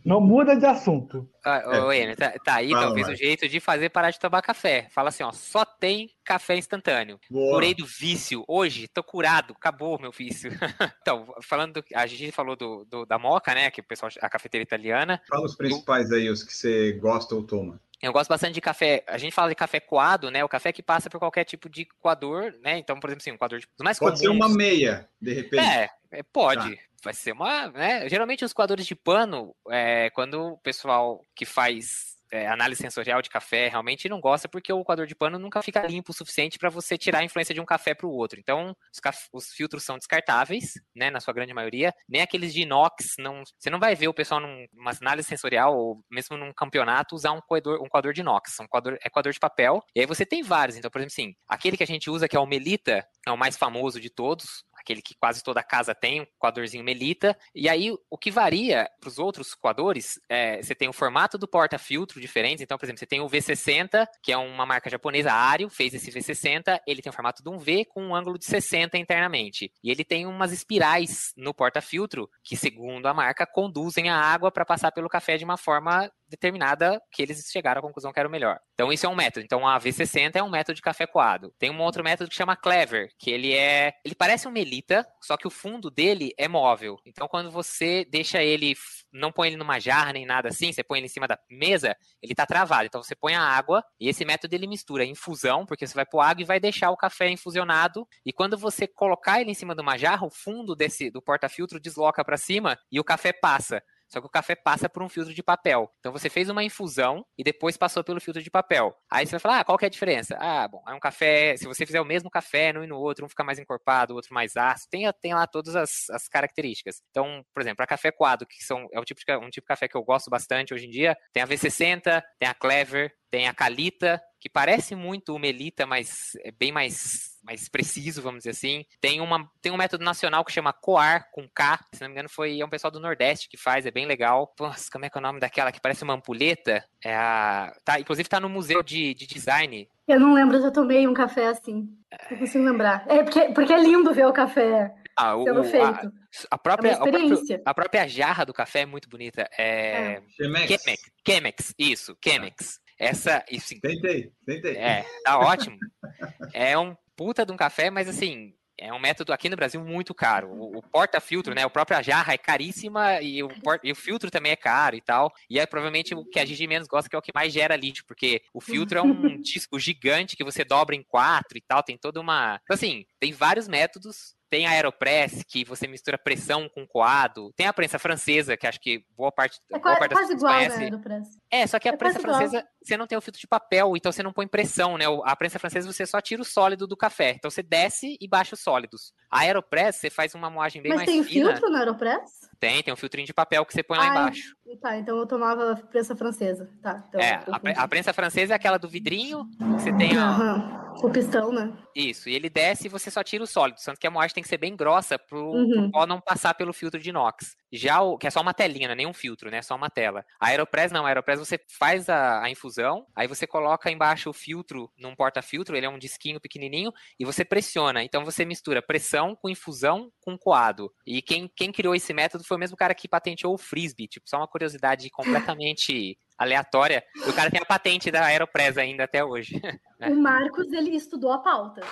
Não muda de assunto.
Ah, é. tá, tá, aí Fala, talvez o jeito de fazer parar de tomar café. Fala assim, ó, só tem café instantâneo. Boa. Curei do vício. Hoje, tô curado, acabou meu vício. então, falando, do, a gente falou do, do, da moca, né, que o pessoal, a cafeteira italiana.
Fala os principais aí, os que você gosta ou toma.
Eu gosto bastante de café. A gente fala de café coado, né? O café que passa por qualquer tipo de coador, né? Então, por exemplo, assim, um coador de,
mais Pode comuns. ser uma meia, de repente.
É, é pode. Tá. Vai ser uma. Né? Geralmente os coadores de pano, é, quando o pessoal que faz é, análise sensorial de café realmente não gosta porque o coador de pano nunca fica limpo o suficiente para você tirar a influência de um café para o outro. Então, os, os, filtros são descartáveis, né, na sua grande maioria. Nem aqueles de inox, não, você não vai ver o pessoal numa análise sensorial ou mesmo num campeonato usar um coador, um coador de inox. Um coador, é coador de papel. E aí você tem vários. Então, por exemplo, assim, aquele que a gente usa que é o Melita, é o mais famoso de todos aquele que quase toda casa tem, um coadorzinho Melita. E aí, o que varia para os outros coadores, é, você tem o formato do porta-filtro diferente. Então, por exemplo, você tem o V60, que é uma marca japonesa, Ario, fez esse V60. Ele tem o formato de um V com um ângulo de 60 internamente. E ele tem umas espirais no porta-filtro que, segundo a marca, conduzem a água para passar pelo café de uma forma determinada que eles chegaram à conclusão que era o melhor. Então, isso é um método. Então, a V60 é um método de café coado. Tem um outro método que chama Clever, que ele é. Ele parece um melita, só que o fundo dele é móvel. Então, quando você deixa ele. Não põe ele numa jarra nem nada assim, você põe ele em cima da mesa, ele tá travado. Então, você põe a água e esse método ele mistura infusão, porque você vai pôr água e vai deixar o café infusionado. E quando você colocar ele em cima de uma jarra, o fundo desse do porta-filtro desloca para cima e o café passa. Só que o café passa por um filtro de papel. Então você fez uma infusão e depois passou pelo filtro de papel. Aí você vai falar, ah, qual que é a diferença? Ah, bom, é um café. Se você fizer o mesmo café num e no outro, um fica mais encorpado, o outro mais ácido, tem, tem lá todas as, as características. Então, por exemplo, a café coado, que são, é o tipo de, um tipo de café que eu gosto bastante hoje em dia, tem a V60, tem a Clever, tem a Calita, que parece muito o Melita, mas é bem mais, mais preciso, vamos dizer assim. Tem, uma, tem um método nacional que chama Coar, com K, se não me engano foi é um pessoal do Nordeste que faz, é bem legal. Nossa, como é que é o nome daquela que parece uma ampulheta? É a, tá, inclusive tá no Museu de, de Design.
Eu não lembro, eu já tomei um café assim. Não consigo lembrar. É porque, porque é lindo ver o café ah, o, sendo feito. A,
a própria, é a, própria, a própria jarra do café é muito bonita. É, é. Chemex. Chemex, isso, Chemex. Essa, isso,
tentei, tentei.
É, tá ótimo. é um puta de um café, mas assim, é um método aqui no Brasil muito caro. O, o porta-filtro, né? A própria jarra é caríssima e o, e o, filtro também é caro e tal. E é provavelmente o que a Gigi menos gosta, que é o que mais gera lítio, porque o filtro é um disco gigante que você dobra em quatro e tal. Tem toda uma. Então, assim, tem vários métodos Tem a Aeropress, que você mistura pressão com coado. Tem a prensa francesa, que acho que boa parte,
É
boa
quase,
parte das pessoas
igual,
conhece.
né, preço.
É, só que a
É
prensa
quase igual.
Você não tem o filtro de papel, então você não põe pressão, né? A prensa francesa você só tira o sólido do café. Então você desce e baixa os sólidos. A Aeropress, você faz uma moagem bem
Mas
mais
tem
fina.
filtro no Aeropress?
Tem, tem um filtrinho de papel que você põe lá
Ah,
embaixo.
Tá, então eu tomava prensa francesa. Tá, então
É, a, prensa francesa é aquela do vidrinho, que você tem a,
Aham, O pistão, né?
Isso, e ele desce e você só tira o sólido, tanto que a moagem tem que ser bem grossa pro,
Uhum.
pro pó não passar pelo filtro de inox. Já o, que é só uma telinha, não é nem um filtro, né? Só uma tela. A Aeropress não, a Aeropress você faz a, a infusão, aí você coloca embaixo o filtro num porta-filtro, ele é um disquinho pequenininho, e você pressiona. Então você mistura pressão com infusão com coado. E quem, quem criou esse método foi o mesmo cara que patenteou o Frisbee, tipo, só uma curiosidade completamente aleatória. O cara tem a patente da Aeropress ainda até hoje. É.
O Marcos, ele estudou a pauta.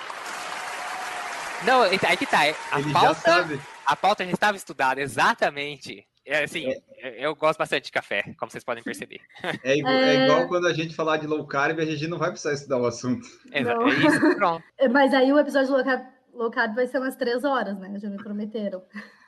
Não, aí que tá. A
Ele já
pauta,
sabe.
a pauta já estava estudada, exatamente. É, assim, eu gosto bastante de café, como vocês podem perceber.
É igual, é
É.
igual quando a gente falar de low carb, a gente não vai precisar estudar o assunto.
Exa-
Não.
É isso, pronto.
Mas aí o episódio low carb, low carb vai ser umas três horas, né? Já me prometeram.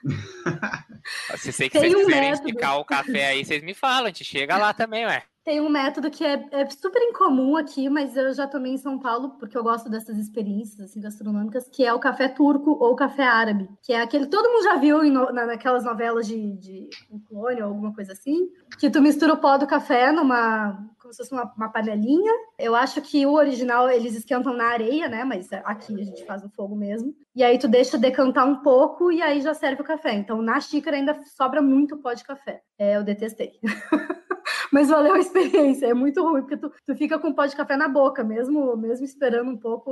Se vocês
Tem
quiserem
um método.
explicar o café aí, vocês me falam, a gente chega lá também, ué.
Tem um método que é, é super incomum aqui, mas eu já tomei em São Paulo, porque eu gosto dessas experiências assim, gastronômicas, que é o café turco ou café árabe, que é aquele todo mundo já viu na- naquelas novelas de, de um clone ou alguma coisa assim, que tu mistura o pó do café numa como se fosse uma, uma panelinha. Eu acho que o original eles esquentam na areia, né? Mas aqui a gente faz no fogo mesmo. E aí tu deixa decantar um pouco e aí já serve o café. Então na xícara ainda sobra muito pó de café. É, eu detestei. Mas valeu a experiência, é muito ruim, porque tu, tu fica com pó de café na boca, mesmo, mesmo esperando um pouco,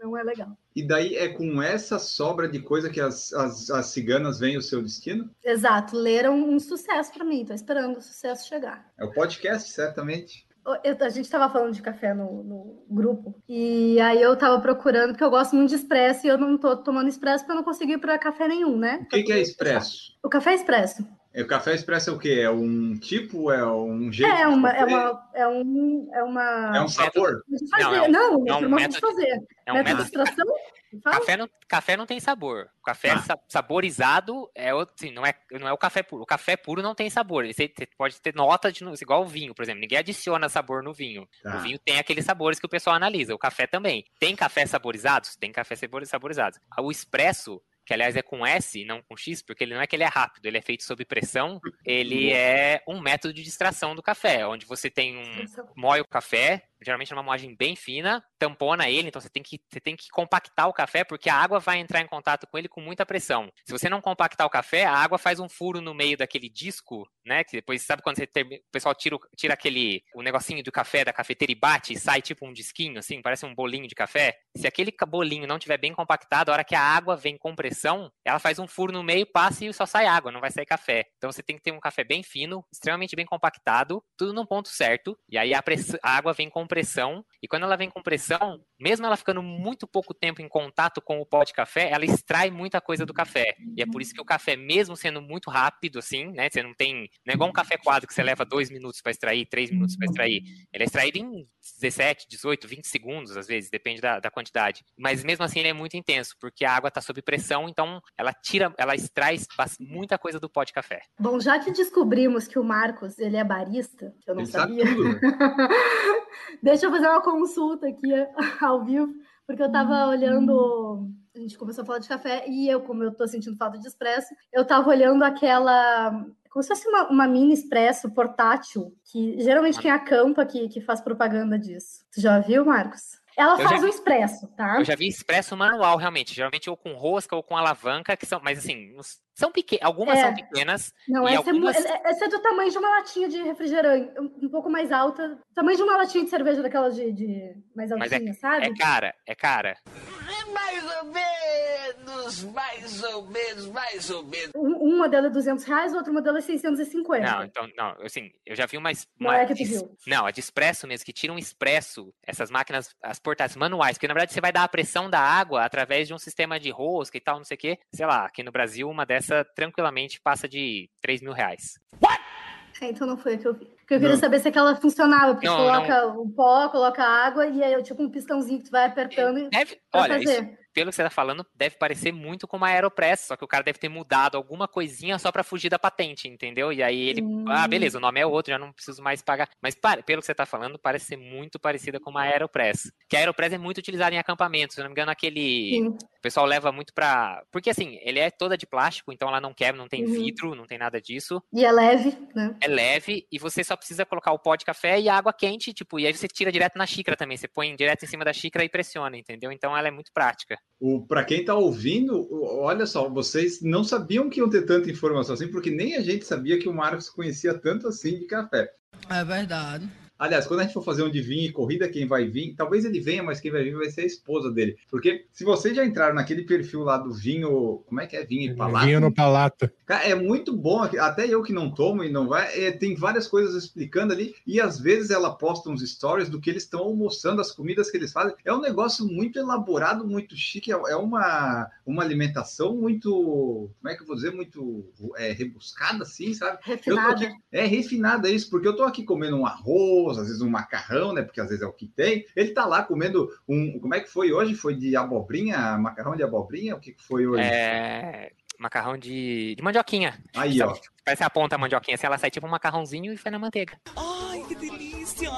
não é legal.
E daí é com essa sobra de coisa que as, as, as ciganas veem o seu destino?
Exato, leram um sucesso para mim, tô esperando o sucesso chegar.
É o podcast, certamente.
Eu- a gente estava falando de café no, no grupo, e aí eu tava procurando, porque eu gosto muito de expresso e eu não tô tomando expresso porque eu não consegui ir para café nenhum, né?
O que, que é expresso?
O café é expresso.
É, o café expresso é o quê? É um tipo? É um jeito?
É,
de
uma, é, uma, é, um, é uma.
É um sabor?
Não, é um-
Não,
é um
é uma de
método-
fazer.
É um
método de
método.
extração? Fala.
Café não, café não tem sabor. O café
Ah.
sa- saborizado é outro, assim, não é, não é o café puro. O café puro não tem sabor. Você, você pode ter nota de igual o vinho, por exemplo. Ninguém adiciona sabor no vinho.
Tá.
O vinho tem aqueles sabores que o pessoal analisa. O café também. Tem café saborizados? Tem café sabor- saborizados. O expresso, que aliás é com S, não com X, porque ele não é que ele é rápido, ele é feito sob pressão. Ele é um método de distração do café, onde você tem um moe o café, geralmente numa moagem bem fina, tampona ele, então você tem, que, você tem que compactar o café, porque a água vai entrar em contato com ele com muita pressão. Se você não compactar o café, a água faz um furo no meio daquele disco, né? Que depois, sabe quando você o pessoal tira, tira aquele o negocinho do café da cafeteira e bate e sai tipo um disquinho, assim, parece um bolinho de café? Se aquele bolinho não tiver bem compactado, a hora que a água vem com pressão, ela faz um furo no meio, passa e só sai água, não vai sair café. Então você tem que ter um café bem fino, extremamente bem compactado, tudo no ponto certo, e aí a, press- a água vem com pressão, pressão e quando ela vem com pressão, mesmo ela ficando muito pouco tempo em contato com o pó de café, ela extrai muita coisa do café. E é por isso que o café, mesmo sendo muito rápido, assim, né? Você não tem. Não é igual um café quadro que você leva dois minutos para extrair, três minutos para extrair. Ele é extraído em 17, 18, 20 segundos, às vezes, depende da, da quantidade. Mas mesmo assim ele é muito intenso, porque a água está sob pressão, então ela tira, ela extrai muita coisa do pó de café.
Bom, já que descobrimos que o Marcos ele é barista, que eu não
Ele sabe
sabia,
tudo.
deixa eu fazer uma consulta aqui ao vivo, porque eu tava olhando. A gente começou a falar de café e eu, como eu tô sentindo falta de expresso, eu tava olhando aquela. Como se fosse uma, uma mini expresso portátil, que geralmente quem acampa que, que faz propaganda disso. Tu já viu, Marcos? Ela
Eu
faz
já
o expresso, tá?
Eu já vi expresso manual, realmente. Geralmente ou com rosca ou com alavanca, que são, mas assim, são pequenas. Algumas
É.
são pequenas.
Não, essa, é
algumas...
é, essa é do tamanho de uma latinha de refrigerante, um, um pouco mais alta. Tamanho de uma latinha de cerveja daquelas de, de mais
é,
altinha, sabe?
é cara, é cara.
Mais ou menos, mais ou menos, mais ou menos.
Um, um modelo é 200 reais, o outro modelo é 650.
Não, então, não, assim, eu já vi uma.
Não
uma
é que tu
de-
viu.
Não, a de expresso mesmo, que tira um expresso, essas máquinas, as portáteis manuais, porque na verdade você vai dar a pressão da água através de um sistema de rosca e tal, não sei o quê. Sei lá, aqui no Brasil, uma dessa tranquilamente passa de 3 mil reais.
É, então não foi a que eu vi. Porque eu queria
Não.
saber se aquela funcionava, porque
Não,
tu coloca o pó, coloca a água e aí é tipo um pistãozinho que tu vai apertando e
Deve,
pra
olha, isso,
fazer.
Pelo que você tá falando, deve parecer muito com uma Aeropress, só que o cara deve ter mudado alguma coisinha só para fugir da patente, entendeu? E aí ele, hum. ah, beleza, o nome é outro, já não preciso mais pagar. Mas pelo que você tá falando, parece ser muito parecida com uma Aeropress. Que a Aeropress é muito utilizada em acampamentos, se não me engano, aquele Sim. o pessoal leva muito para, porque assim, ele é toda de plástico, então ela não quebra, não tem uhum. vidro, não tem nada disso.
E é leve, né?
É leve e você só precisa colocar o pó de café e água quente, tipo, e aí você tira direto na xícara também, você põe direto em cima da xícara e pressiona, entendeu? Então ela é muito prática.
Para quem está ouvindo, olha só, vocês não sabiam que iam ter tanta informação assim, porque nem a gente sabia que o Marcos conhecia tanto assim de café.
É verdade.
Aliás, quando a gente for fazer um de vinho e corrida, quem vai vir, talvez ele venha, mas quem vai vir vai ser a esposa dele. Porque se vocês já entraram naquele perfil lá do vinho, como é que é? Vinho e palato?
Vinho no palato.
Cara, é muito bom, até eu que não tomo e não vai, é, tem várias coisas explicando ali, e às vezes ela posta uns stories do que eles estão almoçando, as comidas que eles fazem. É um negócio muito elaborado, muito chique, é, é uma, uma alimentação muito, como é que eu vou dizer, muito é, rebuscada, assim, sabe?
Refinada.
Aqui, é refinada isso, porque eu tô aqui comendo um arroz, arroz, às vezes um macarrão, né? Porque às vezes é o que tem. Ele tá lá comendo um. Como é que foi hoje? Foi de abobrinha? Macarrão de abobrinha? O que foi hoje?
É. Macarrão de, de mandioquinha.
Aí, ó.
Parece a ponta a mandioquinha. Se ela sai tipo um macarrãozinho e foi na manteiga.
Ai, que delícia!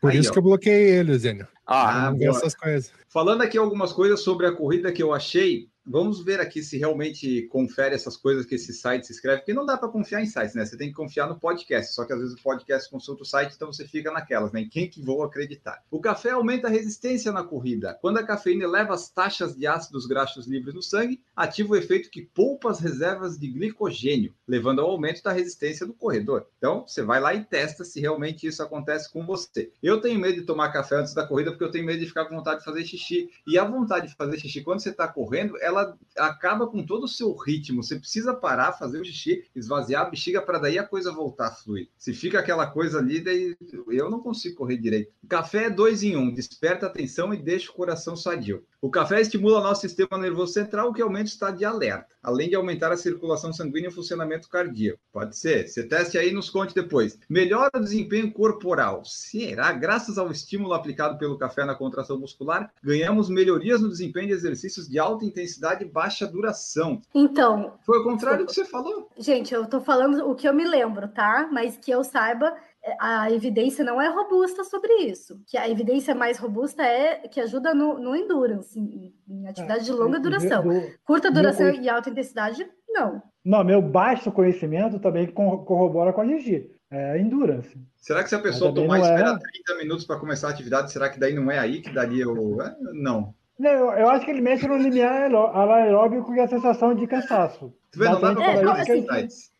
Por Aí, isso ó. que eu bloqueei ele, Zênio.
Ah essas coisas. Falando aqui algumas coisas sobre a corrida que eu achei Vamos ver aqui se realmente confere essas coisas que esse site se escreve, porque não dá para confiar em sites, né? Você tem que confiar no podcast, só que às vezes o podcast consulta o site, então você fica naquelas, né? Em quem que vou acreditar? O café aumenta a resistência na corrida. Quando a cafeína eleva as taxas de ácidos graxos livres no sangue, ativa o efeito que poupa as reservas de glicogênio, levando ao aumento da resistência do corredor. Então, você vai lá e testa se realmente isso acontece com você. Eu tenho medo de tomar café antes da corrida porque eu tenho medo de ficar com vontade de fazer xixi. E a vontade de fazer xixi quando você está correndo, ela ela acaba com todo o seu ritmo. Você precisa parar, fazer o xixi, esvaziar a bexiga para daí a coisa voltar a fluir. Se fica aquela coisa ali, daí eu não consigo correr direito. Café é dois em um, desperta atenção e deixa o coração sadio. O café estimula nosso sistema nervoso central, o que aumenta o estado de alerta, além de aumentar a circulação sanguínea e o funcionamento cardíaco. Pode ser. Você teste aí e nos conte depois. Melhora o desempenho corporal. Será? Graças ao estímulo aplicado pelo café na contração muscular, ganhamos melhorias no desempenho de exercícios de alta intensidade e baixa duração.
Então.
Foi o contrário do que você falou.
Gente, eu tô falando o que eu me lembro, tá? Mas que eu saiba, a evidência não é robusta sobre isso. Que a evidência mais robusta é que ajuda no, no endurance, em, em atividade é, de longa duração. Do, Curta duração e alta intensidade, não.
Não, meu baixo conhecimento também corrobora com a Gigi. É endurance.
Será que se a pessoa tomar e esperar é... 30 minutos para começar a atividade, será que daí não é aí que daria o. É, não.
Não, eu acho que ele mexe no limiar anaeróbico e a sensação de cansaço.
Tu vê, não dá pra é,
assim,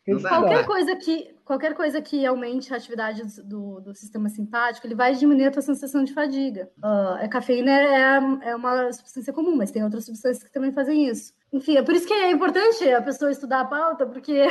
qualquer coisa que qualquer coisa que aumente a atividade do, do sistema simpático, ele vai diminuir a tua sensação de fadiga. Uh, a cafeína é, é uma substância comum, mas tem outras substâncias que também fazem isso. Enfim, é por isso que é importante a pessoa estudar a pauta, porque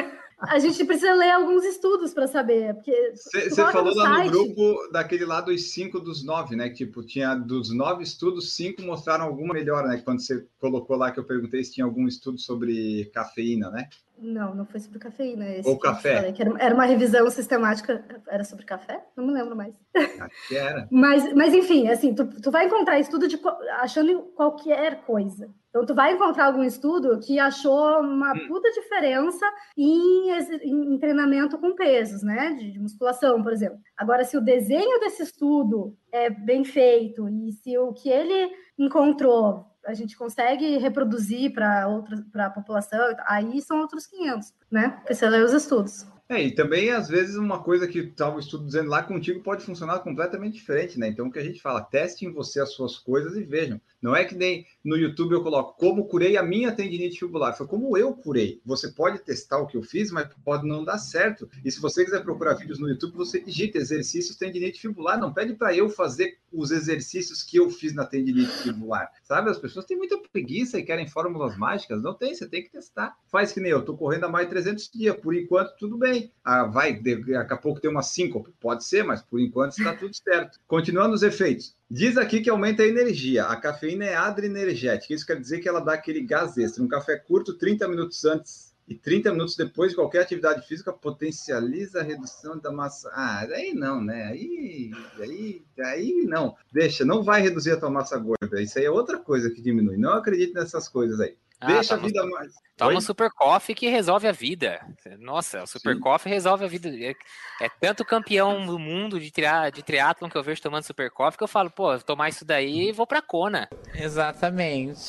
a gente precisa ler alguns estudos para saber.
Você falou lá site... no grupo daquele lá dos cinco dos nove, né? Tipo, tinha dos nove estudos, cinco mostraram alguma melhora, né? Quando você colocou lá que eu perguntei se tinha algum estudo sobre cafeína, né?
Não, não foi sobre cafeína.
Ou café.
Falei, era, era, uma revisão sistemática. Era sobre café? Não me lembro mais.
Acho que era.
mas, mas, enfim, assim, tu, tu vai encontrar estudo de achando qualquer coisa. Então, tu vai encontrar algum estudo que achou uma hum. puta diferença em, em, treinamento com pesos, né? De, de, musculação, por exemplo. Agora, se o desenho desse estudo é bem feito e se o que ele encontrou a gente consegue reproduzir para outra para a população, aí são outros 500, né? Precisa ler os estudos.
É, e também, às vezes, uma coisa que estava o estudo dizendo lá contigo pode funcionar completamente diferente, né? Então, o que a gente fala, testem você as suas coisas e vejam. Não é que nem no YouTube eu coloco como curei a minha tendinite fibular. Foi como eu curei. Você pode testar o que eu fiz, mas pode não dar certo. E se você quiser procurar vídeos no YouTube, você digita exercícios tendinite fibular. Não pede para eu fazer os exercícios que eu fiz na tendinite fibular. Sabe? As pessoas têm muita preguiça e querem fórmulas mágicas. Não tem, você tem que testar. Faz que nem eu. Tô correndo há mais de 300 dias. Por enquanto, tudo bem. Ah, vai, daqui a pouco tem uma síncope. Pode ser, mas por enquanto está tudo certo. Continuando os efeitos. Diz aqui que aumenta a energia. A cafeína é adrenergética. Isso quer dizer que ela dá aquele gás extra. Um café curto, 30 minutos antes e 30 minutos depois de qualquer atividade física potencializa a redução da massa. Ah, aí não, né? Aí, aí, aí não. Deixa, não vai reduzir a tua massa gorda. Isso aí é outra coisa que diminui. Não acredite nessas coisas aí.
Ah,
Deixa a
toma-
vida mais.
Toma
Oi?
Super Coffee que resolve a vida. Nossa, o Super
Sim.
Coffee resolve a vida. É, é tanto campeão do mundo de, tria, de triatlon que eu vejo tomando Super Coffee que eu falo, pô, tomar isso daí e vou pra Kona.
Exatamente.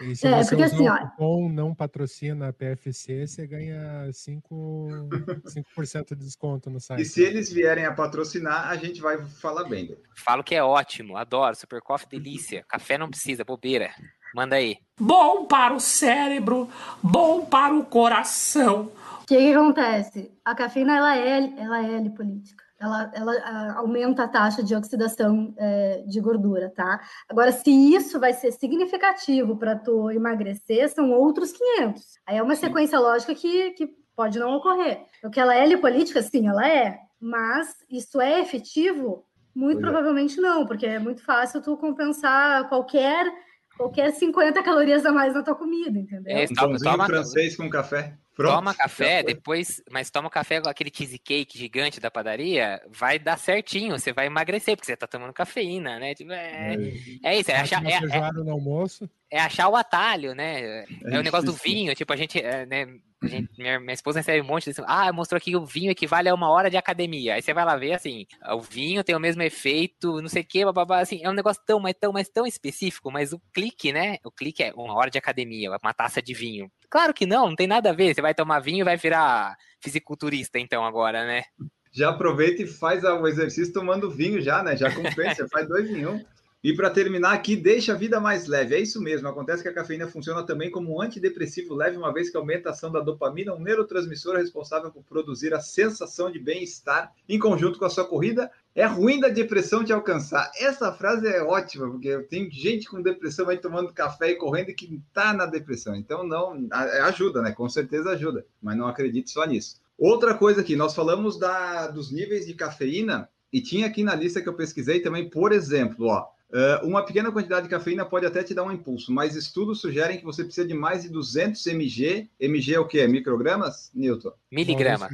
E se
É,
você
porque assim,
o
ó-
cupom não patrocina a PFC, você ganha 5%, 5 de desconto no site.
E se eles vierem a patrocinar, a gente vai falar bem.
Falo que é ótimo, adoro. Super Coffee, delícia. Café não precisa, bobeira. Manda aí.
Bom para o cérebro, bom para o coração.
O que, que acontece? A cafeína ela é, ela é lipolítica. Ela, ela ah, aumenta a taxa de oxidação eh, de gordura, tá? Agora, se isso vai ser significativo para tu emagrecer, são outros 500. Aí é uma sequência lógica que, que pode não ocorrer. O que ela é lipolítica, sim, ela é. Mas isso é efetivo? Muito
Pois é.
provavelmente não, porque é muito fácil tu compensar qualquer qualquer 50 calorias a mais na tua comida, entendeu?
É,
Um pãozinho francês com café. Pronto.
Toma café, depois, mas toma café com aquele cheesecake gigante da padaria, vai dar certinho, você vai emagrecer, porque você tá tomando cafeína, né? Tipo, é, é isso, é achar, é, é-
feijoada no almoço.
é achar o atalho, né? É, o negócio do vinho, tipo, a gente, é, né, a gente- minha, minha esposa recebe um monte de ah, mostrou aqui que o vinho equivale a uma hora de academia. Aí você vai lá ver, assim, o vinho tem o mesmo efeito, não sei o que, bababá, assim, é um negócio tão, mas tão, mas tão específico, mas o clique, né? O clique é uma hora de academia, uma taça de vinho. Claro que não, não tem nada a ver. Você vai tomar vinho e vai virar fisiculturista, então, agora, né?
Já aproveita e faz o exercício tomando vinho já, né? Já compensa, faz dois em um. E para terminar aqui, deixa a vida mais leve. É isso mesmo. Acontece que a cafeína funciona também como um antidepressivo leve, uma vez que aumenta a ação da dopamina, um neurotransmissor responsável por produzir a sensação de bem-estar em conjunto com a sua corrida. É ruim da depressão te alcançar. Essa frase é ótima, porque tem gente com depressão aí tomando café e correndo e que tá na depressão. Então, não, a- ajuda, né? Com certeza ajuda, mas não acredite só nisso. Outra coisa aqui, nós falamos da, dos níveis de cafeína e tinha aqui na lista que eu pesquisei também, por exemplo, ó, eh, uma pequena quantidade de cafeína pode até te dar um impulso, mas estudos sugerem que você precisa de mais de 200 mg. mg é o quê? Microgramas, Newton?
Miligrama.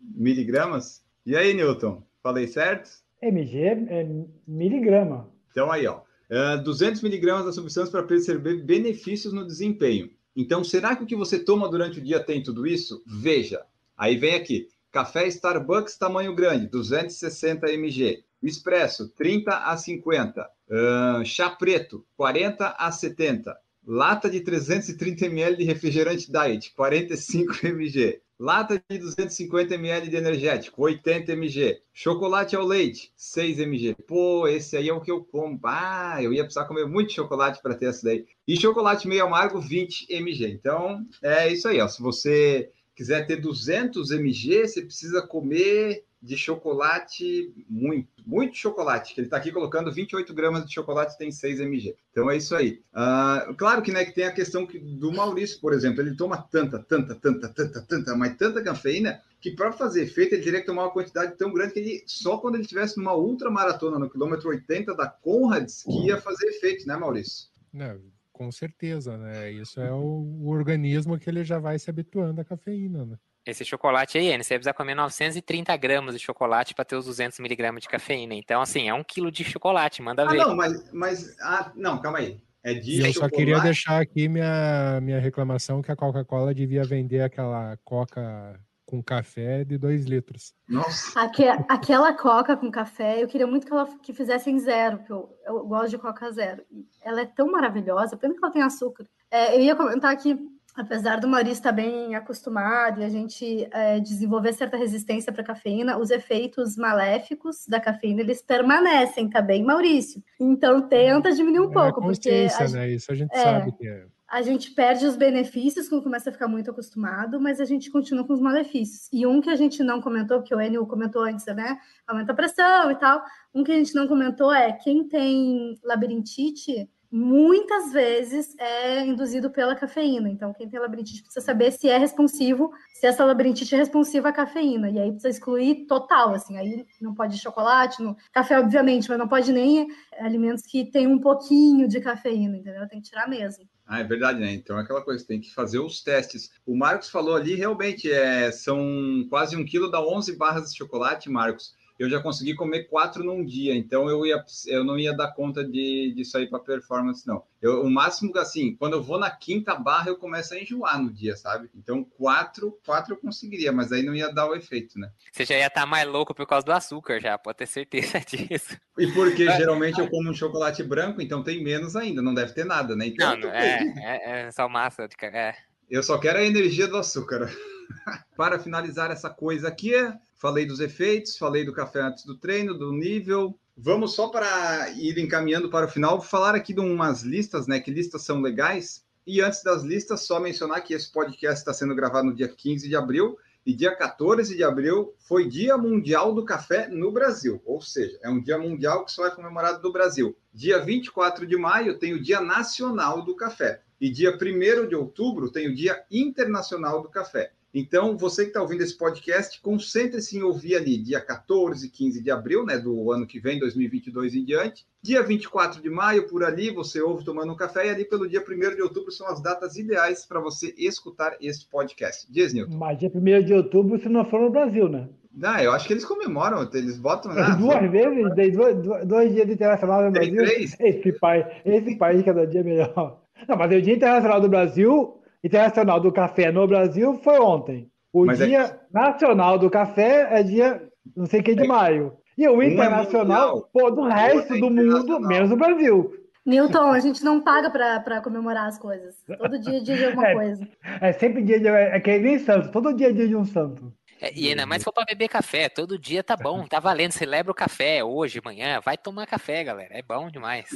Miligramas? E aí, Newton? Falei certo?
MG é miligrama.
Então aí, ó, eh, 200 miligramas da substância para perceber benefícios no desempenho. Então, será que o que você toma durante o dia tem tudo isso? Veja. Aí vem aqui. Café Starbucks tamanho grande, 260 mg. Expresso, 30 a 50. Ahn, chá preto, 40 a 70. Lata de 330 ml de refrigerante diet, 45 mg. Lata de 250 ml de energético, 80 mg. Chocolate ao leite, 6 mg. Pô, esse aí é o que eu como. Ah, eu ia precisar comer muito chocolate para ter essa daí. E chocolate meio amargo, 20 mg. Então, é isso aí, ó. Se você quiser ter 200 mg, você precisa comer de chocolate muito, muito chocolate, que ele está aqui colocando 28 gramas de chocolate tem 6 mg. Então é isso aí. Ah, claro que, né, que tem a questão que- do Maurício, por exemplo, ele toma tanta, tanta, tanta, tanta, tanta, mas tanta cafeína que para fazer efeito ele teria que tomar uma quantidade tão grande que ele só quando ele estivesse numa ultramaratona no quilômetro 80 da Conrads que ia fazer efeito, né, Maurício?
Não, com certeza, né? Isso é o, o organismo que ele já vai se habituando à cafeína, né?
Esse chocolate aí, você precisa comer 930 gramas de chocolate para ter os 200 miligramas de cafeína. Então, assim, é um quilo de chocolate, manda
Ah,
ver.
não, mas, mas ah, não, calma aí. É de
E eu só
chocolate.
queria deixar aqui minha, minha reclamação que a Coca-Cola devia vender aquela Coca com café de 2 litros.
Nossa.
Aque- aquela coca com café, eu queria muito que ela que fizessem zero, porque eu, eu gosto de coca zero. Ela é tão maravilhosa, pena que ela tem açúcar. É, eu ia comentar que, apesar do Maurício estar bem acostumado e a gente é, desenvolver certa resistência para cafeína, os efeitos maléficos da cafeína, eles permanecem, tá bem, Maurício? Então tenta diminuir um
é
pouco, porque
consciência,
a,
né? Isso a gente
é.
sabe que é.
a gente perde os benefícios quando começa a ficar muito acostumado, mas a gente continua com os malefícios. E um que a gente não comentou, que o Enio comentou antes, né? Aumenta a pressão e tal. Um que a gente não comentou é quem tem labirintite, muitas vezes é induzido pela cafeína. Então, quem tem labirintite precisa saber se é responsivo, se essa labirintite é responsiva à cafeína. E aí precisa excluir total, assim. Aí não pode chocolate, no... café, obviamente, mas não pode nem alimentos que tem um pouquinho de cafeína, entendeu? Tem que tirar mesmo.
Ah, é verdade, né? Então é aquela coisa, tem que fazer os testes. O Marcos falou ali, realmente, é, são quase um quilo, dá 11 barras de chocolate, Marcos. Eu já consegui comer quatro num dia, então eu, ia, eu não ia dar conta de, disso aí para performance, não. Eu, o máximo, assim, quando eu vou na quinta barra, eu começo a enjoar no dia, sabe? Então quatro, quatro eu conseguiria, mas aí não ia dar o efeito, né?
Você já ia estar mais louco por causa do açúcar, já, pode ter certeza disso.
E porque geralmente eu como um chocolate branco, então tem menos ainda, não deve ter nada, né? Então,
Não, não, é, é, é só massa. De, é.
Eu só quero a energia do açúcar. Para finalizar essa coisa aqui, falei dos efeitos, falei do café antes do treino, do nível. Vamos só para ir encaminhando para o final, falar aqui de umas listas, né? Que listas são legais. E antes das listas, só mencionar que esse podcast está sendo gravado no dia 15 de abril e dia 14 de abril foi Dia Mundial do Café no Brasil, ou seja, é um dia mundial que só é comemorado no Brasil. Dia 24 de maio tem o Dia Nacional do Café e dia 1 de outubro tem o Dia Internacional do Café. Então, você que está ouvindo esse podcast, concentre-se em ouvir ali dia 14, 15 de abril, né, do ano que vem, 2022 em diante. Dia 24 de maio, por ali, você ouve tomando um café, e ali pelo dia 1 de outubro são as datas ideais para você escutar esse podcast. Diz, Nilton.
Mas dia 1 de outubro, se não for no Brasil, né?
Ah, eu acho que eles comemoram, eles botam lá.
duas vezes, tem dois, dois, dias de internacional no Brasil.
três?
Esse país, esse país cada dia é melhor. Não, mas o Dia Internacional do Brasil, Internacional do Café no Brasil foi ontem. O
Mas é
Dia Nacional do Café é dia não sei que de maio. E o
é
Internacional,
mundial,
pô, do resto
é
do mundo, menos o Brasil.
Newton, a gente não paga pra, pra comemorar as coisas. Todo dia é dia de alguma
É.
coisa.
É sempre dia de. É que nem santo, todo dia é dia de um santo.
É, E ainda mais se for pra beber café, todo dia tá bom, tá valendo. Celebra o café hoje, amanhã, vai tomar café, galera. É bom demais.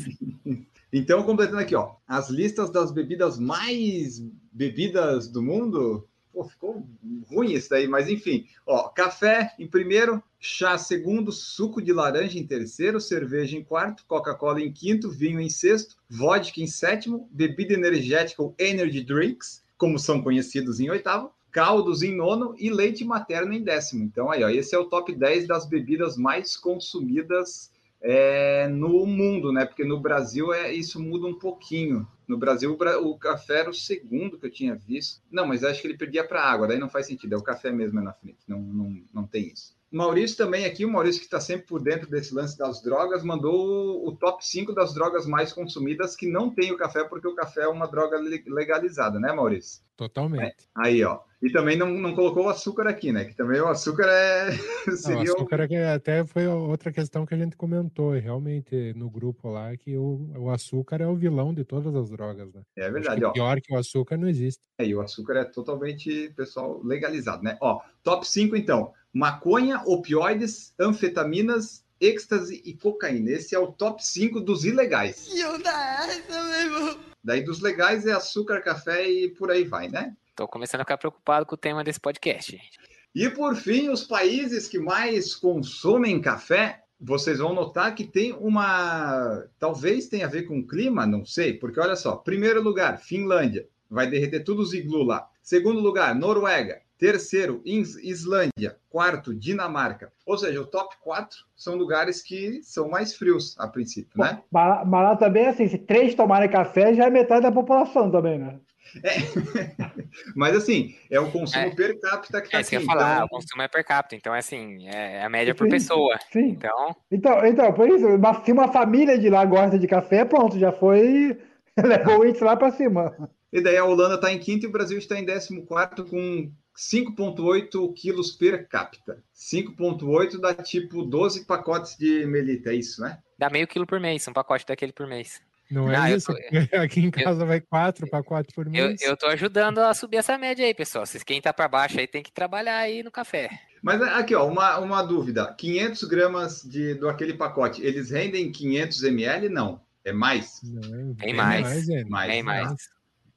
Então, completando aqui, ó, as listas das bebidas mais bebidas do mundo. Pô, ficou ruim isso daí, mas enfim. Ó, café em primeiro, chá segundo, suco de laranja em terceiro, cerveja em quarto, Coca-Cola em quinto, vinho em sexto, vodka em sétimo, bebida energética ou energy drinks, como são conhecidos em oitavo, caldos em nono e leite materno em décimo. Então aí, ó, esse é o top 10 das bebidas mais consumidas é, no mundo, né? Porque no Brasil é, isso muda um pouquinho. No Brasil, o, café era o segundo que eu tinha visto. Não, mas acho que ele perdia para água, daí não faz sentido. É o café mesmo é na frente, não, não, não tem isso. Maurício também aqui, o Maurício que está sempre por dentro desse lance das drogas, mandou o top 5 das drogas mais consumidas que não tem o café, porque o café é uma droga le- legalizada, né, Maurício?
Totalmente.
Aí, ó. E também não, não colocou o açúcar aqui, né? Que também o açúcar é.
Não,
o-
açúcar é até foi outra questão que a gente comentou, realmente, no grupo lá, que o, o açúcar é o vilão de todas as drogas, né?
É
Acho
verdade,
que
ó.
pior que o açúcar não existe.
É, e o açúcar é totalmente, pessoal, legalizado, né? Ó, top 5, então. Maconha, opioides, anfetaminas, êxtase e cocaína. Esse é o top 5 dos ilegais.
E eu da essa, meu irmão.
Daí dos legais é açúcar, café e por aí vai, né?
Tô começando a ficar preocupado com o tema desse podcast, gente.
E por fim, os países que mais consomem café, vocês vão notar que tem uma. Talvez tenha a ver com o clima, não sei, porque olha só: primeiro lugar, Finlândia, vai derreter tudo os iglu lá. Segundo lugar, Noruega. Terceiro, Is- Islândia. Quarto, Dinamarca. Ou seja, o top 4 são lugares que são mais frios a princípio, né?
Mas, mas lá também é assim, se três tomarem café, já é metade da população também, né?
Mas assim, é o consumo
É.
per capita que tá
É eu ia falar,
então-
o consumo é per capita, então é assim, é a média por pessoa.
sim.
Então,
Então, então, por isso, se uma família de lá gosta de café, pronto, já foi. Levou o índice lá para cima.
E daí a Holanda está em quinto e o Brasil está em 14 com 5,8 quilos per capita. 5,8 dá tipo 12 pacotes de melita, é isso, né?
dá meio quilo por mês, um pacote daquele por mês.
Não é
Ah, eu
isso?
tô-
Aqui em casa vai quatro para quatro por
Eu,
mês.
eu tô ajudando a subir essa média aí, pessoal. Se quem tá pra baixo aí tem que trabalhar aí no café.
Mas aqui, ó, uma, uma dúvida. 500 gramas de, do aquele pacote, eles rendem 500 ml? Não. É mais?
Não,
Bem mais.
é.
Mais,
Bem
né?
mais.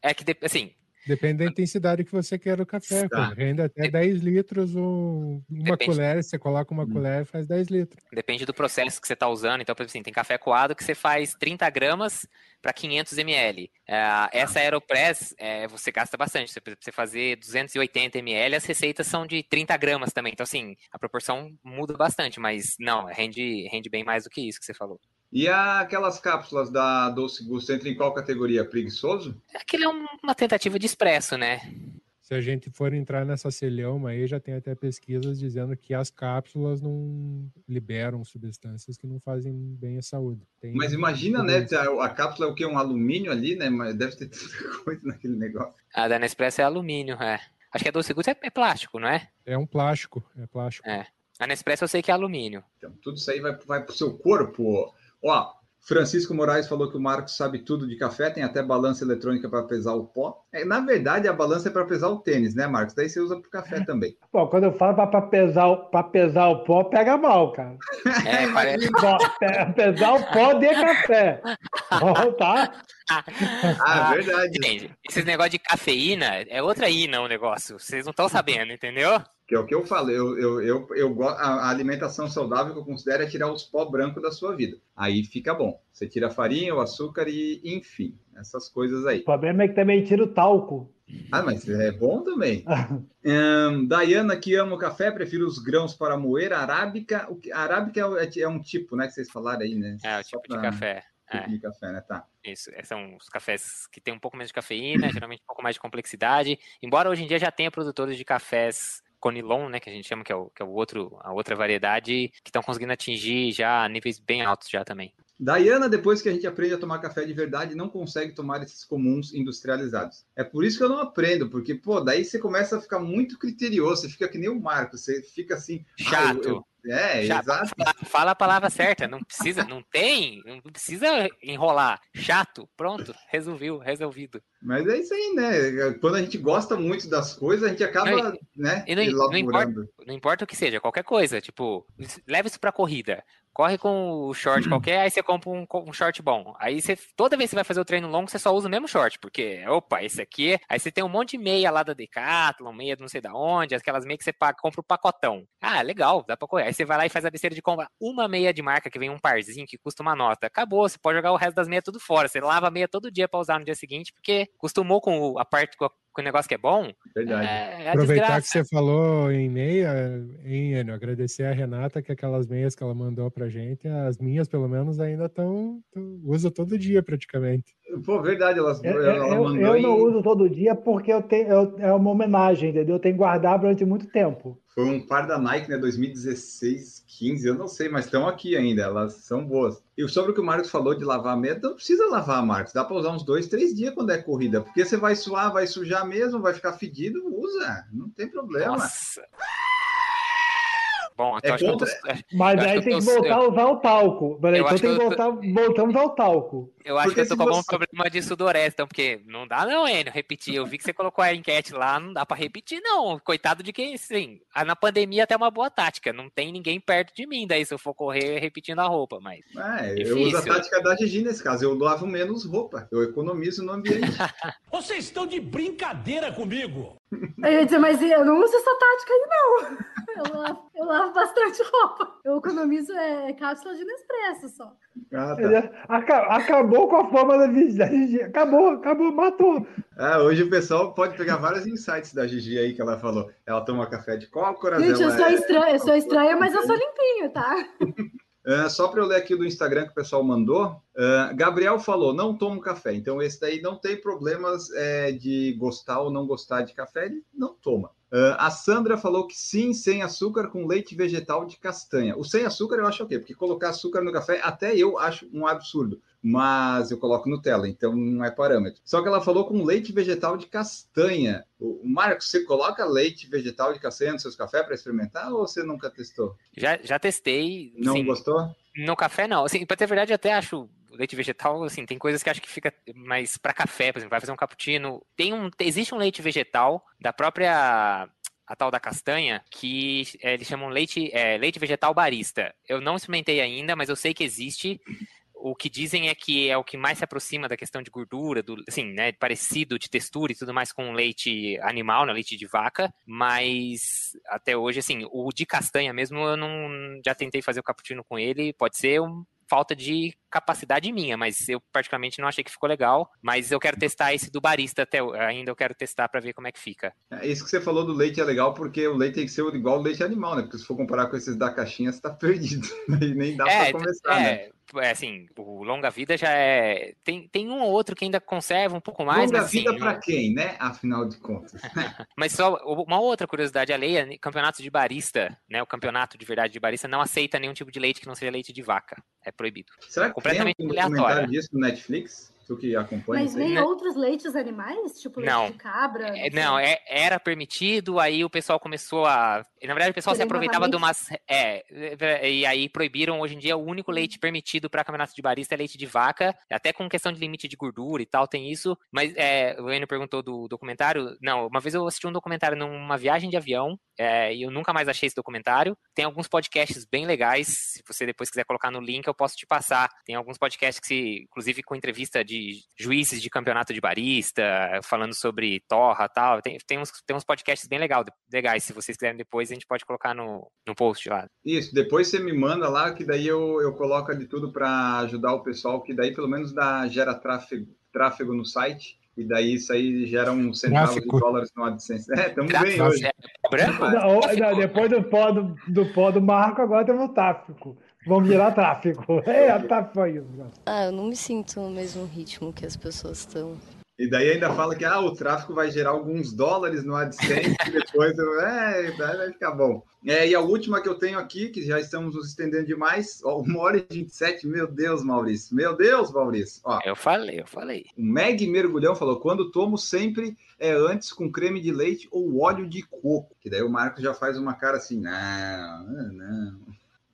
É que, assim,
Depende da intensidade que você quer do café.
Tá.
pô. Rende até 10 litros ou uma
Depende.
colher. Você coloca uma
Hum.
colher faz 10 litros.
depende do processo que você tá usando. Então, por exemplo, assim, tem café coado que você faz 30 gramas para 500 ml. É, essa Aeropress, é, você gasta bastante. Você, você fazer 280 ml, as receitas são de 30 gramas também. Então, assim, a proporção muda bastante, mas não, rende, rende bem mais do que isso que você falou.
E aquelas cápsulas da Doce Gusto entra em qual categoria? Preguiçoso?
Aquilo é um- uma tentativa de expresso, né?
Se a gente for entrar nessa celeuma aí, já tem até pesquisas dizendo que as cápsulas não liberam substâncias que não fazem bem à saúde. Tem
Mas imagina, né? A, a cápsula é o quê? Um alumínio ali, né? Mas deve ter tanta coisa naquele negócio.
A da Nespresso é alumínio, é. Acho que a Doce Gusto é, é plástico, não é?
É um plástico, é plástico.
É. A Nespresso eu sei que é alumínio.
Então, tudo isso aí vai, vai pro seu corpo. Ó, Francisco Moraes falou que o Marcos sabe tudo de café, tem até balança eletrônica para pesar o pó. É, na verdade, a balança é para pesar o tênis, né, Marcos? Daí você usa para café também.
Pô, quando eu falo para pesar, o- pra pesar o pó, pega mal, cara.
É, parece.
Pó, pe- pesar o pó de café. Ó, tá?
Ah, verdade.
Gente, esses negócios de cafeína é outra ina o negócio. Vocês não estão sabendo, entendeu?
Que é o que eu falo, eu, eu, eu, eu a a alimentação saudável que eu considero é tirar os pó brancos da sua vida. Aí fica bom. Você tira a farinha, o açúcar e, enfim, essas coisas aí.
O problema é que também tira o talco.
Ah, mas é bom também. Ahn, Dayana, que ama o café, prefiro os grãos para moer. Arábica, o que, arábica é, o- é, é um tipo, né, que vocês falaram aí, né?
É, o
Só
tipo de
pra-
café.
Tipo
É,
de café, né? Tá.
isso. É, São os cafés que tem um pouco menos de cafeína, geralmente um pouco mais de complexidade. Embora hoje em dia já tenha produtores de cafés Conilon, né, que a gente chama que é o, que é o outro, a outra variedade, que estão conseguindo atingir já níveis bem altos já também.
Dayana, depois que a gente aprende a tomar café de verdade, não consegue tomar esses comuns industrializados. É por isso que eu não aprendo, porque, pô, daí você começa a ficar muito criterioso, você fica que nem o Marco, você fica assim. ah, eu-
Chato.
eu- é,
Chato.
exato.
Fala, fala a palavra certa, não precisa, não tem, não precisa enrolar. Chato, pronto, resolviu, resolvido.
Mas é isso aí, né? Quando a gente gosta muito das coisas, a gente acaba,
Não,
né,
E não, não importa, não importa o que seja, qualquer coisa, tipo, leva isso pra corrida. Corre com o short qualquer, aí você compra um, um short bom. Aí você, toda vez que você vai fazer o treino longo, você só usa o mesmo short, porque, opa, esse aqui. Aí você tem um monte de meia lá da Decathlon, meia de não sei da onde, aquelas meias que você paga, compra o pacotão. Ah, legal, dá pra correr. Aí você vai lá e faz a besteira de comprar uma meia de marca que vem um parzinho que custa uma nota. Acabou, você pode jogar o resto das meias tudo fora. Você lava a meia todo dia pra usar no dia seguinte, porque acostumou com a parte com, a- com o negócio que é bom.
Verdade.
É, é
Aproveitar
desgraça.
que você falou em meia, hein, Enio? Agradecer a Renata que aquelas meias que ela mandou pra gente, as minhas pelo menos ainda estão. Uso todo dia praticamente.
Pô, verdade, elas,
Eu,
ela
eu-
mandou
eu não
em-
uso todo dia porque eu tenho, eu- é uma homenagem, entendeu? Eu tenho que guardar durante muito tempo.
Foi um par da Nike, né? 2016, 15, eu não sei, mas estão aqui ainda, elas são boas. E sobre o que o Marcos falou de lavar a meia, não precisa lavar, Marcos. Dá para usar uns dois, três dias quando é corrida, porque você vai suar, vai sujar mesmo, vai ficar fedido, usa, não tem problema.
Nossa. Bom, então
É
acho que eu tô,
contra-
Mas aí
que
tem que
tô-
voltar a usar o talco. Peraí, então tem que
que eu tô-
voltar, voltamos ao talco.
eu acho
Porque
que eu tô com algum
você-
problema de sudorese, então, porque não dá não, Enio, repetir. Eu vi que você colocou a enquete lá, não dá pra repetir não. Coitado de quem, sim. ah, Na pandemia até é uma boa tática, não tem ninguém perto de mim, daí se eu for correr repetindo a roupa, mas...
É, eu uso a
Difícil.
tática da Gigi nesse caso, eu lavo menos roupa, eu economizo no ambiente.
Vocês estão de brincadeira comigo?
Eu ia dizer, mas eu não uso essa tática aí, não. Eu lavo, eu lavo bastante roupa. Eu economizo é, cápsula de Nespresso só.
Ah, tá.
Acabou com a forma da Gigi-. Acabou, acabou, matou.
Ah, hoje o pessoal pode pegar vários insights da Gigi aí que ela falou. Ela toma café de cócoras,
Gente, eu sou
é-
estranha, eu sou estranha, mas eu sou limpinho, tá?
Ah, só para eu ler aqui do Instagram que o pessoal mandou, ah, Gabriel falou: não tomo café. Então, esse daí não tem problemas é, de gostar ou não gostar de café, ele não toma. Ah, a Sandra falou que sim, sem açúcar, com leite vegetal de castanha. O sem açúcar eu acho ok, porque colocar açúcar no café até eu acho um absurdo. Mas eu coloco Nutella, então não é parâmetro. Só que ela falou com leite vegetal de castanha. O Marcos, você coloca leite vegetal de castanha nos seus cafés para experimentar ou você nunca testou?
Já, já testei.
Não
sim,
gostou?
No café, não. Assim, pra ter verdade, eu até acho leite vegetal, assim, tem coisas que acho que fica mais pra café, por exemplo, vai fazer um cappuccino. Tem um, existe um leite vegetal da própria a tal da castanha, que é, eles chamam leite, é, leite vegetal barista. Eu não experimentei ainda, mas eu sei que existe. O que dizem é que é o que mais se aproxima da questão de gordura, do, assim, né, parecido de textura e tudo mais com leite animal, né, leite de vaca, mas até hoje, assim, o de castanha mesmo, eu não já tentei fazer o cappuccino com ele, pode ser um, falta de capacidade minha, mas eu particularmente não achei que ficou legal, mas eu quero testar esse do barista até ainda eu quero testar para ver como é que fica.
É, Isso que você falou do leite é legal, porque o leite tem que ser igual o leite animal, né? Porque se for comparar com esses da caixinha, você tá perdido. Aí nem dá
é,
para começar,
é,
né?
É, assim, o longa vida já é. Tem, tem um ou outro que ainda conserva um pouco mais.
Longa
mas, assim,
vida para quem, né? Afinal de contas.
Mas só uma outra curiosidade alheia, campeonato de barista, né? O campeonato de verdade de barista não aceita nenhum tipo de leite que não seja leite de vaca. É proibido.
Será que
Completamente
tem algum
aleatório.
disso no Netflix? Tu que acompanha
Mas nem outros leites animais? Tipo leite
Não.
de cabra?
É, não, é- era permitido, aí o pessoal começou a. Na verdade, o pessoal se aproveitava de umas. É, e aí proibiram. Hoje em dia, o único leite permitido para campeonato de barista é leite de vaca, até com questão de limite de gordura e tal, tem isso. Mas é, o Enio perguntou do documentário. Não, uma vez eu assisti um documentário numa viagem de avião, é, e eu nunca mais achei esse documentário. Tem alguns podcasts bem legais. Se você depois quiser colocar no link, eu posso te passar. Tem alguns podcasts que, se, inclusive, com entrevista de juízes de campeonato de barista, falando sobre torra e tal. Tem, tem, uns, tem uns podcasts bem legal, legais. Se vocês quiserem depois, a gente pode colocar no, no post lá.
Isso, depois você me manda lá, que daí eu, eu coloco de tudo para ajudar o pessoal, que daí pelo menos dá, gera tráfego, tráfego no site, e daí isso aí gera um centavo
Tráfico.
de dólares no AdSense. É, estamos bem hoje.
é, branco?
Não, não, depois do pó do, do pó do Marco, agora temos o tráfico. Vamos virar tráfico. É, tráfico foi isso.
Ah, eu não me sinto no mesmo ritmo que as pessoas estão.
E daí ainda fala que ah, o tráfico vai gerar alguns dólares no AdSense, e depois eu- é, vai ficar bom. É, e a última que eu tenho aqui, que já estamos nos estendendo demais, ó, uma hora e 27, meu Deus, Maurício, meu Deus, Maurício. Ó,
Eu falei, eu falei.
o Meg Mergulhão falou, quando tomo sempre é antes com creme de leite ou óleo de coco. Que daí o Marcos já faz uma cara assim, não, não.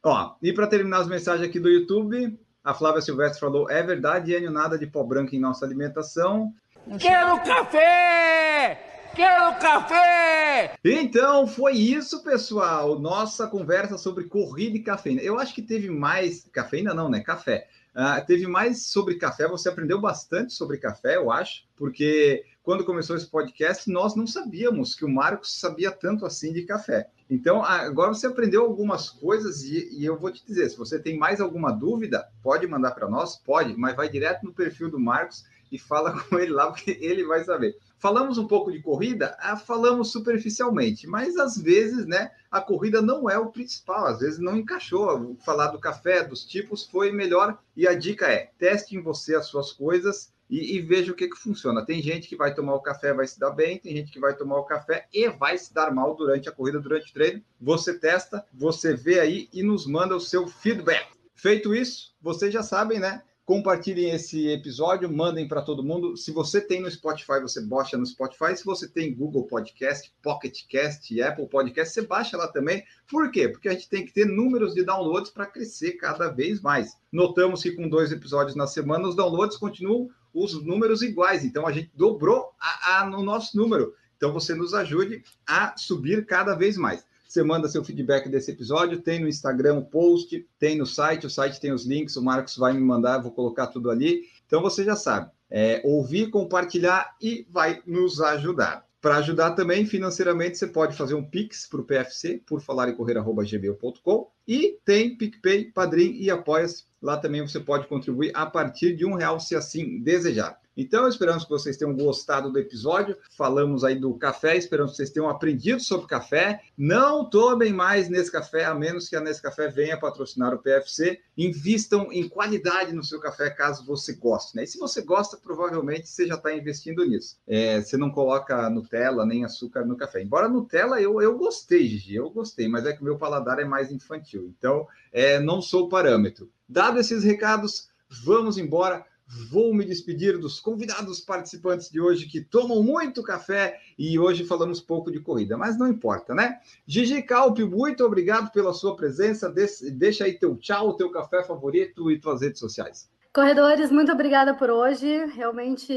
Ó, e para terminar as mensagens aqui do YouTube, a Flávia Silvestre falou, é verdade, Enio, nada de pó branco em nossa alimentação.
Quero café! Quero café!
Então, foi isso, pessoal. Nossa conversa sobre corrida e cafeína. Eu acho que teve mais. Cafeína não, né? Café. Ah, teve mais sobre café. Você aprendeu bastante sobre café, eu acho, porque quando começou esse podcast, nós não sabíamos que o Marcos sabia tanto assim de café. Então, agora você aprendeu algumas coisas e, e eu vou te dizer: se você tem mais alguma dúvida, pode mandar para nós, pode, mas vai direto no perfil do Marcos e fala com ele lá, porque ele vai saber. Falamos um pouco de corrida? Ah, falamos superficialmente, mas às vezes, né, a corrida não é o principal, às vezes não encaixou. Falar do café, dos tipos, foi melhor. E a dica é: teste em você as suas coisas e, e veja o que, que funciona. Tem gente que vai tomar o café vai se dar bem, tem gente que vai tomar o café e vai se dar mal durante a corrida, durante o treino. Você testa, você vê aí e nos manda o seu feedback. Feito isso, vocês já sabem, né? Compartilhem esse episódio, mandem para todo mundo. Se você tem no Spotify, você baixa no Spotify. Se você tem Google Podcast, Pocket Cast, Apple Podcast, você baixa lá também. Por quê? Porque a gente tem que ter números de downloads para crescer cada vez mais. Notamos que com dois episódios na semana, os downloads continuam os números iguais. Então a gente dobrou a, a, no nosso número. Então você nos ajude a subir cada vez mais. Você manda seu feedback desse episódio, tem no Instagram o post, tem no site, o site tem os links, o Marcos vai me mandar, vou colocar tudo ali. Então você já sabe, é, ouvir, compartilhar e vai nos ajudar. Para ajudar também financeiramente, você pode fazer um Pix para o PFC, por falar e correr.gmail.com. E tem PicPay, Padrim e Apoia-se. Lá também você pode contribuir a partir de um real, se assim desejar. Então, esperamos que vocês tenham gostado do episódio. Falamos aí do café, esperamos que vocês tenham aprendido sobre café. Não tomem mais nesse café, a menos que a Nescafé venha patrocinar o PFC. Invistam em qualidade no seu café, caso você goste. Né? E se você gosta, provavelmente você já está investindo nisso. É, você não coloca Nutella nem açúcar no café. Embora Nutella eu, eu gostei, Gigi, eu gostei, mas é que o meu paladar é mais infantil. Então, é, não sou parâmetro. Dado esses recados, vamos embora. Vou me despedir dos convidados participantes de hoje que tomam muito café e hoje falamos pouco de corrida, mas não importa, né? Gigi Calpe, muito obrigado pela sua presença. Deixa aí teu tchau, teu café favorito e tuas redes sociais.
Corredores, muito obrigada por hoje. Realmente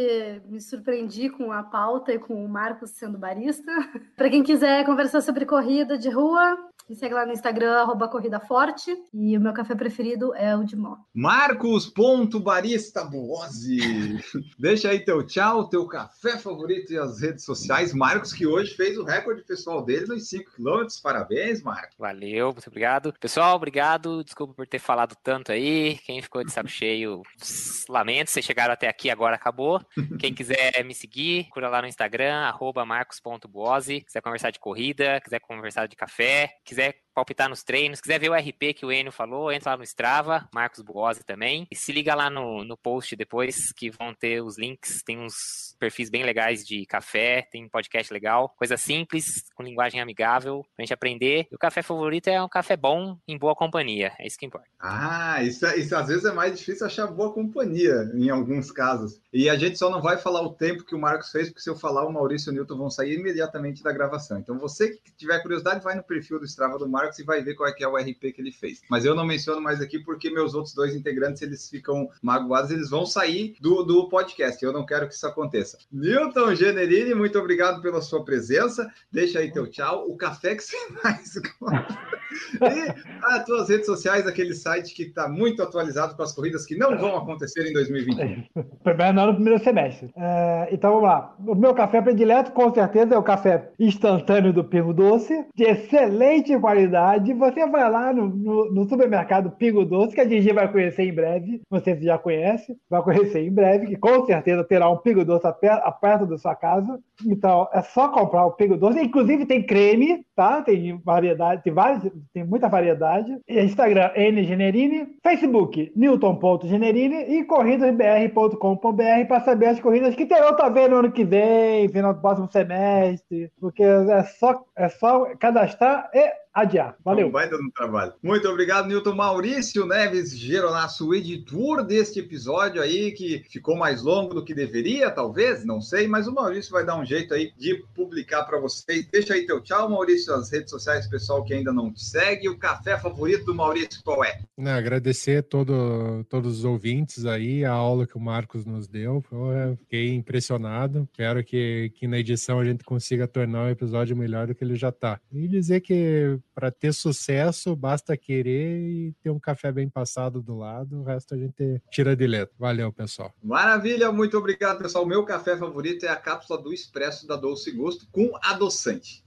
me surpreendi com a pauta e com o Marcos sendo barista. Para quem quiser conversar sobre corrida de rua, me segue lá no Instagram, arroba Corrida Forte. E o meu café preferido é o de mó.
Marcos.barista Buozzi. Deixa aí teu tchau, teu café favorito e as redes sociais. Marcos, que hoje fez o recorde pessoal dele nos 5 km. Parabéns, Marcos.
Valeu, muito obrigado. Pessoal, obrigado. Desculpa por ter falado tanto aí. Quem ficou de saco cheio, lamento. Vocês chegaram até aqui, agora acabou. Quem quiser me seguir, cura lá no Instagram, arroba marcos.buozzi. Quiser conversar de corrida, quiser conversar de café, quiser quiser palpitar nos treinos. Se quiser ver o RP que o Enio falou, entra lá no Strava, Marcos Buozzi também. E se liga lá no, no post depois que vão ter os links. Tem uns perfis bem legais de café, tem podcast legal. Coisa simples, com linguagem amigável, pra gente aprender. E o café favorito é um café bom em boa companhia. É isso que importa.
Ah, isso, isso às vezes é mais difícil achar boa companhia em alguns casos. E a gente só não vai falar o tempo que o Marcos fez, porque se eu falar, o Maurício e o Newton vão sair imediatamente da gravação. Então, você que tiver curiosidade, vai no perfil do Strava do Marcos e vai ver qual é que é o RP que ele fez. Mas eu não menciono mais aqui porque meus outros dois integrantes, eles ficam magoados, eles vão sair do, do podcast. Eu não quero que isso aconteça. Newton Generini, muito obrigado pela sua presença. Deixa aí teu tchau. O café que você mais gosta. E as tuas redes sociais, aquele site que está muito atualizado com as corridas que não vão acontecer em 2021.
Primeiro no primeiro semestre. É, então vamos lá. O meu café predileto, com certeza, é o café instantâneo do Pingo Doce, de excelente qualidade. Você vai lá no, no, no supermercado Pingo Doce, que a Gigi vai conhecer em breve. Você já conhece, vai conhecer em breve, que com certeza terá um Pingo Doce perto da sua casa. Então é só comprar o Pingo Doce. Inclusive tem creme, tá? Tem variedade, tem vários, tem muita variedade. Instagram N Generini, Facebook Newton.generini e corridasbr.com.br para saber as corridas que terão também no ano que vem, final do próximo semestre, porque é só, é só cadastrar e adiar. Valeu.
vai dando trabalho. Muito obrigado, Newton Maurício Neves Geronasso, o editor deste episódio aí, que ficou mais longo do que deveria, talvez, não sei, mas o Maurício vai dar um jeito aí de publicar para vocês. Deixa aí teu tchau, Maurício, as redes sociais, pessoal que ainda não te segue. O café favorito do Maurício, qual é?
Não, agradecer todo, todos os ouvintes aí, a aula que o Marcos nos deu. Eu fiquei impressionado. Espero que, que na edição a gente consiga tornar o episódio melhor do que ele já está. E dizer que para ter sucesso, basta querer e ter um café bem passado do lado, o resto a gente tira de letra. Valeu, pessoal.
Maravilha, muito obrigado, pessoal. O meu café favorito é a cápsula do Expresso da Doce Gusto com adoçante.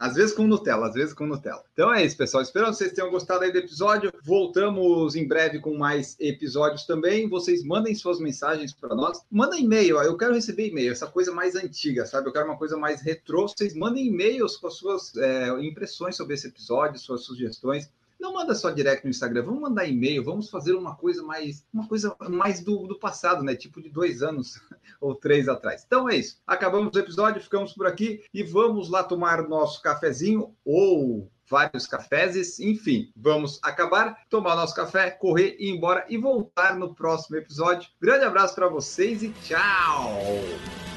Às vezes com Nutella, às vezes com Nutella. Então é isso, pessoal. Espero que vocês tenham gostado aí do episódio. Voltamos em breve com mais episódios também. Vocês mandem suas mensagens para nós. Manda e-mail. Eu quero receber e-mail, essa coisa mais antiga, sabe? Eu quero uma coisa mais retrô. Vocês mandem e-mails com as suas é, impressões sobre esse episódio, suas sugestões. Não manda só direto no Instagram, vamos mandar e-mail, vamos fazer uma coisa mais, uma coisa mais do, do passado, né? Tipo de dois anos ou três atrás. Então é isso. Acabamos o episódio, ficamos por aqui e vamos lá tomar nosso cafezinho ou vários cafés, enfim, vamos acabar, tomar nosso café, correr, ir embora e voltar no próximo episódio. Grande abraço para vocês e tchau!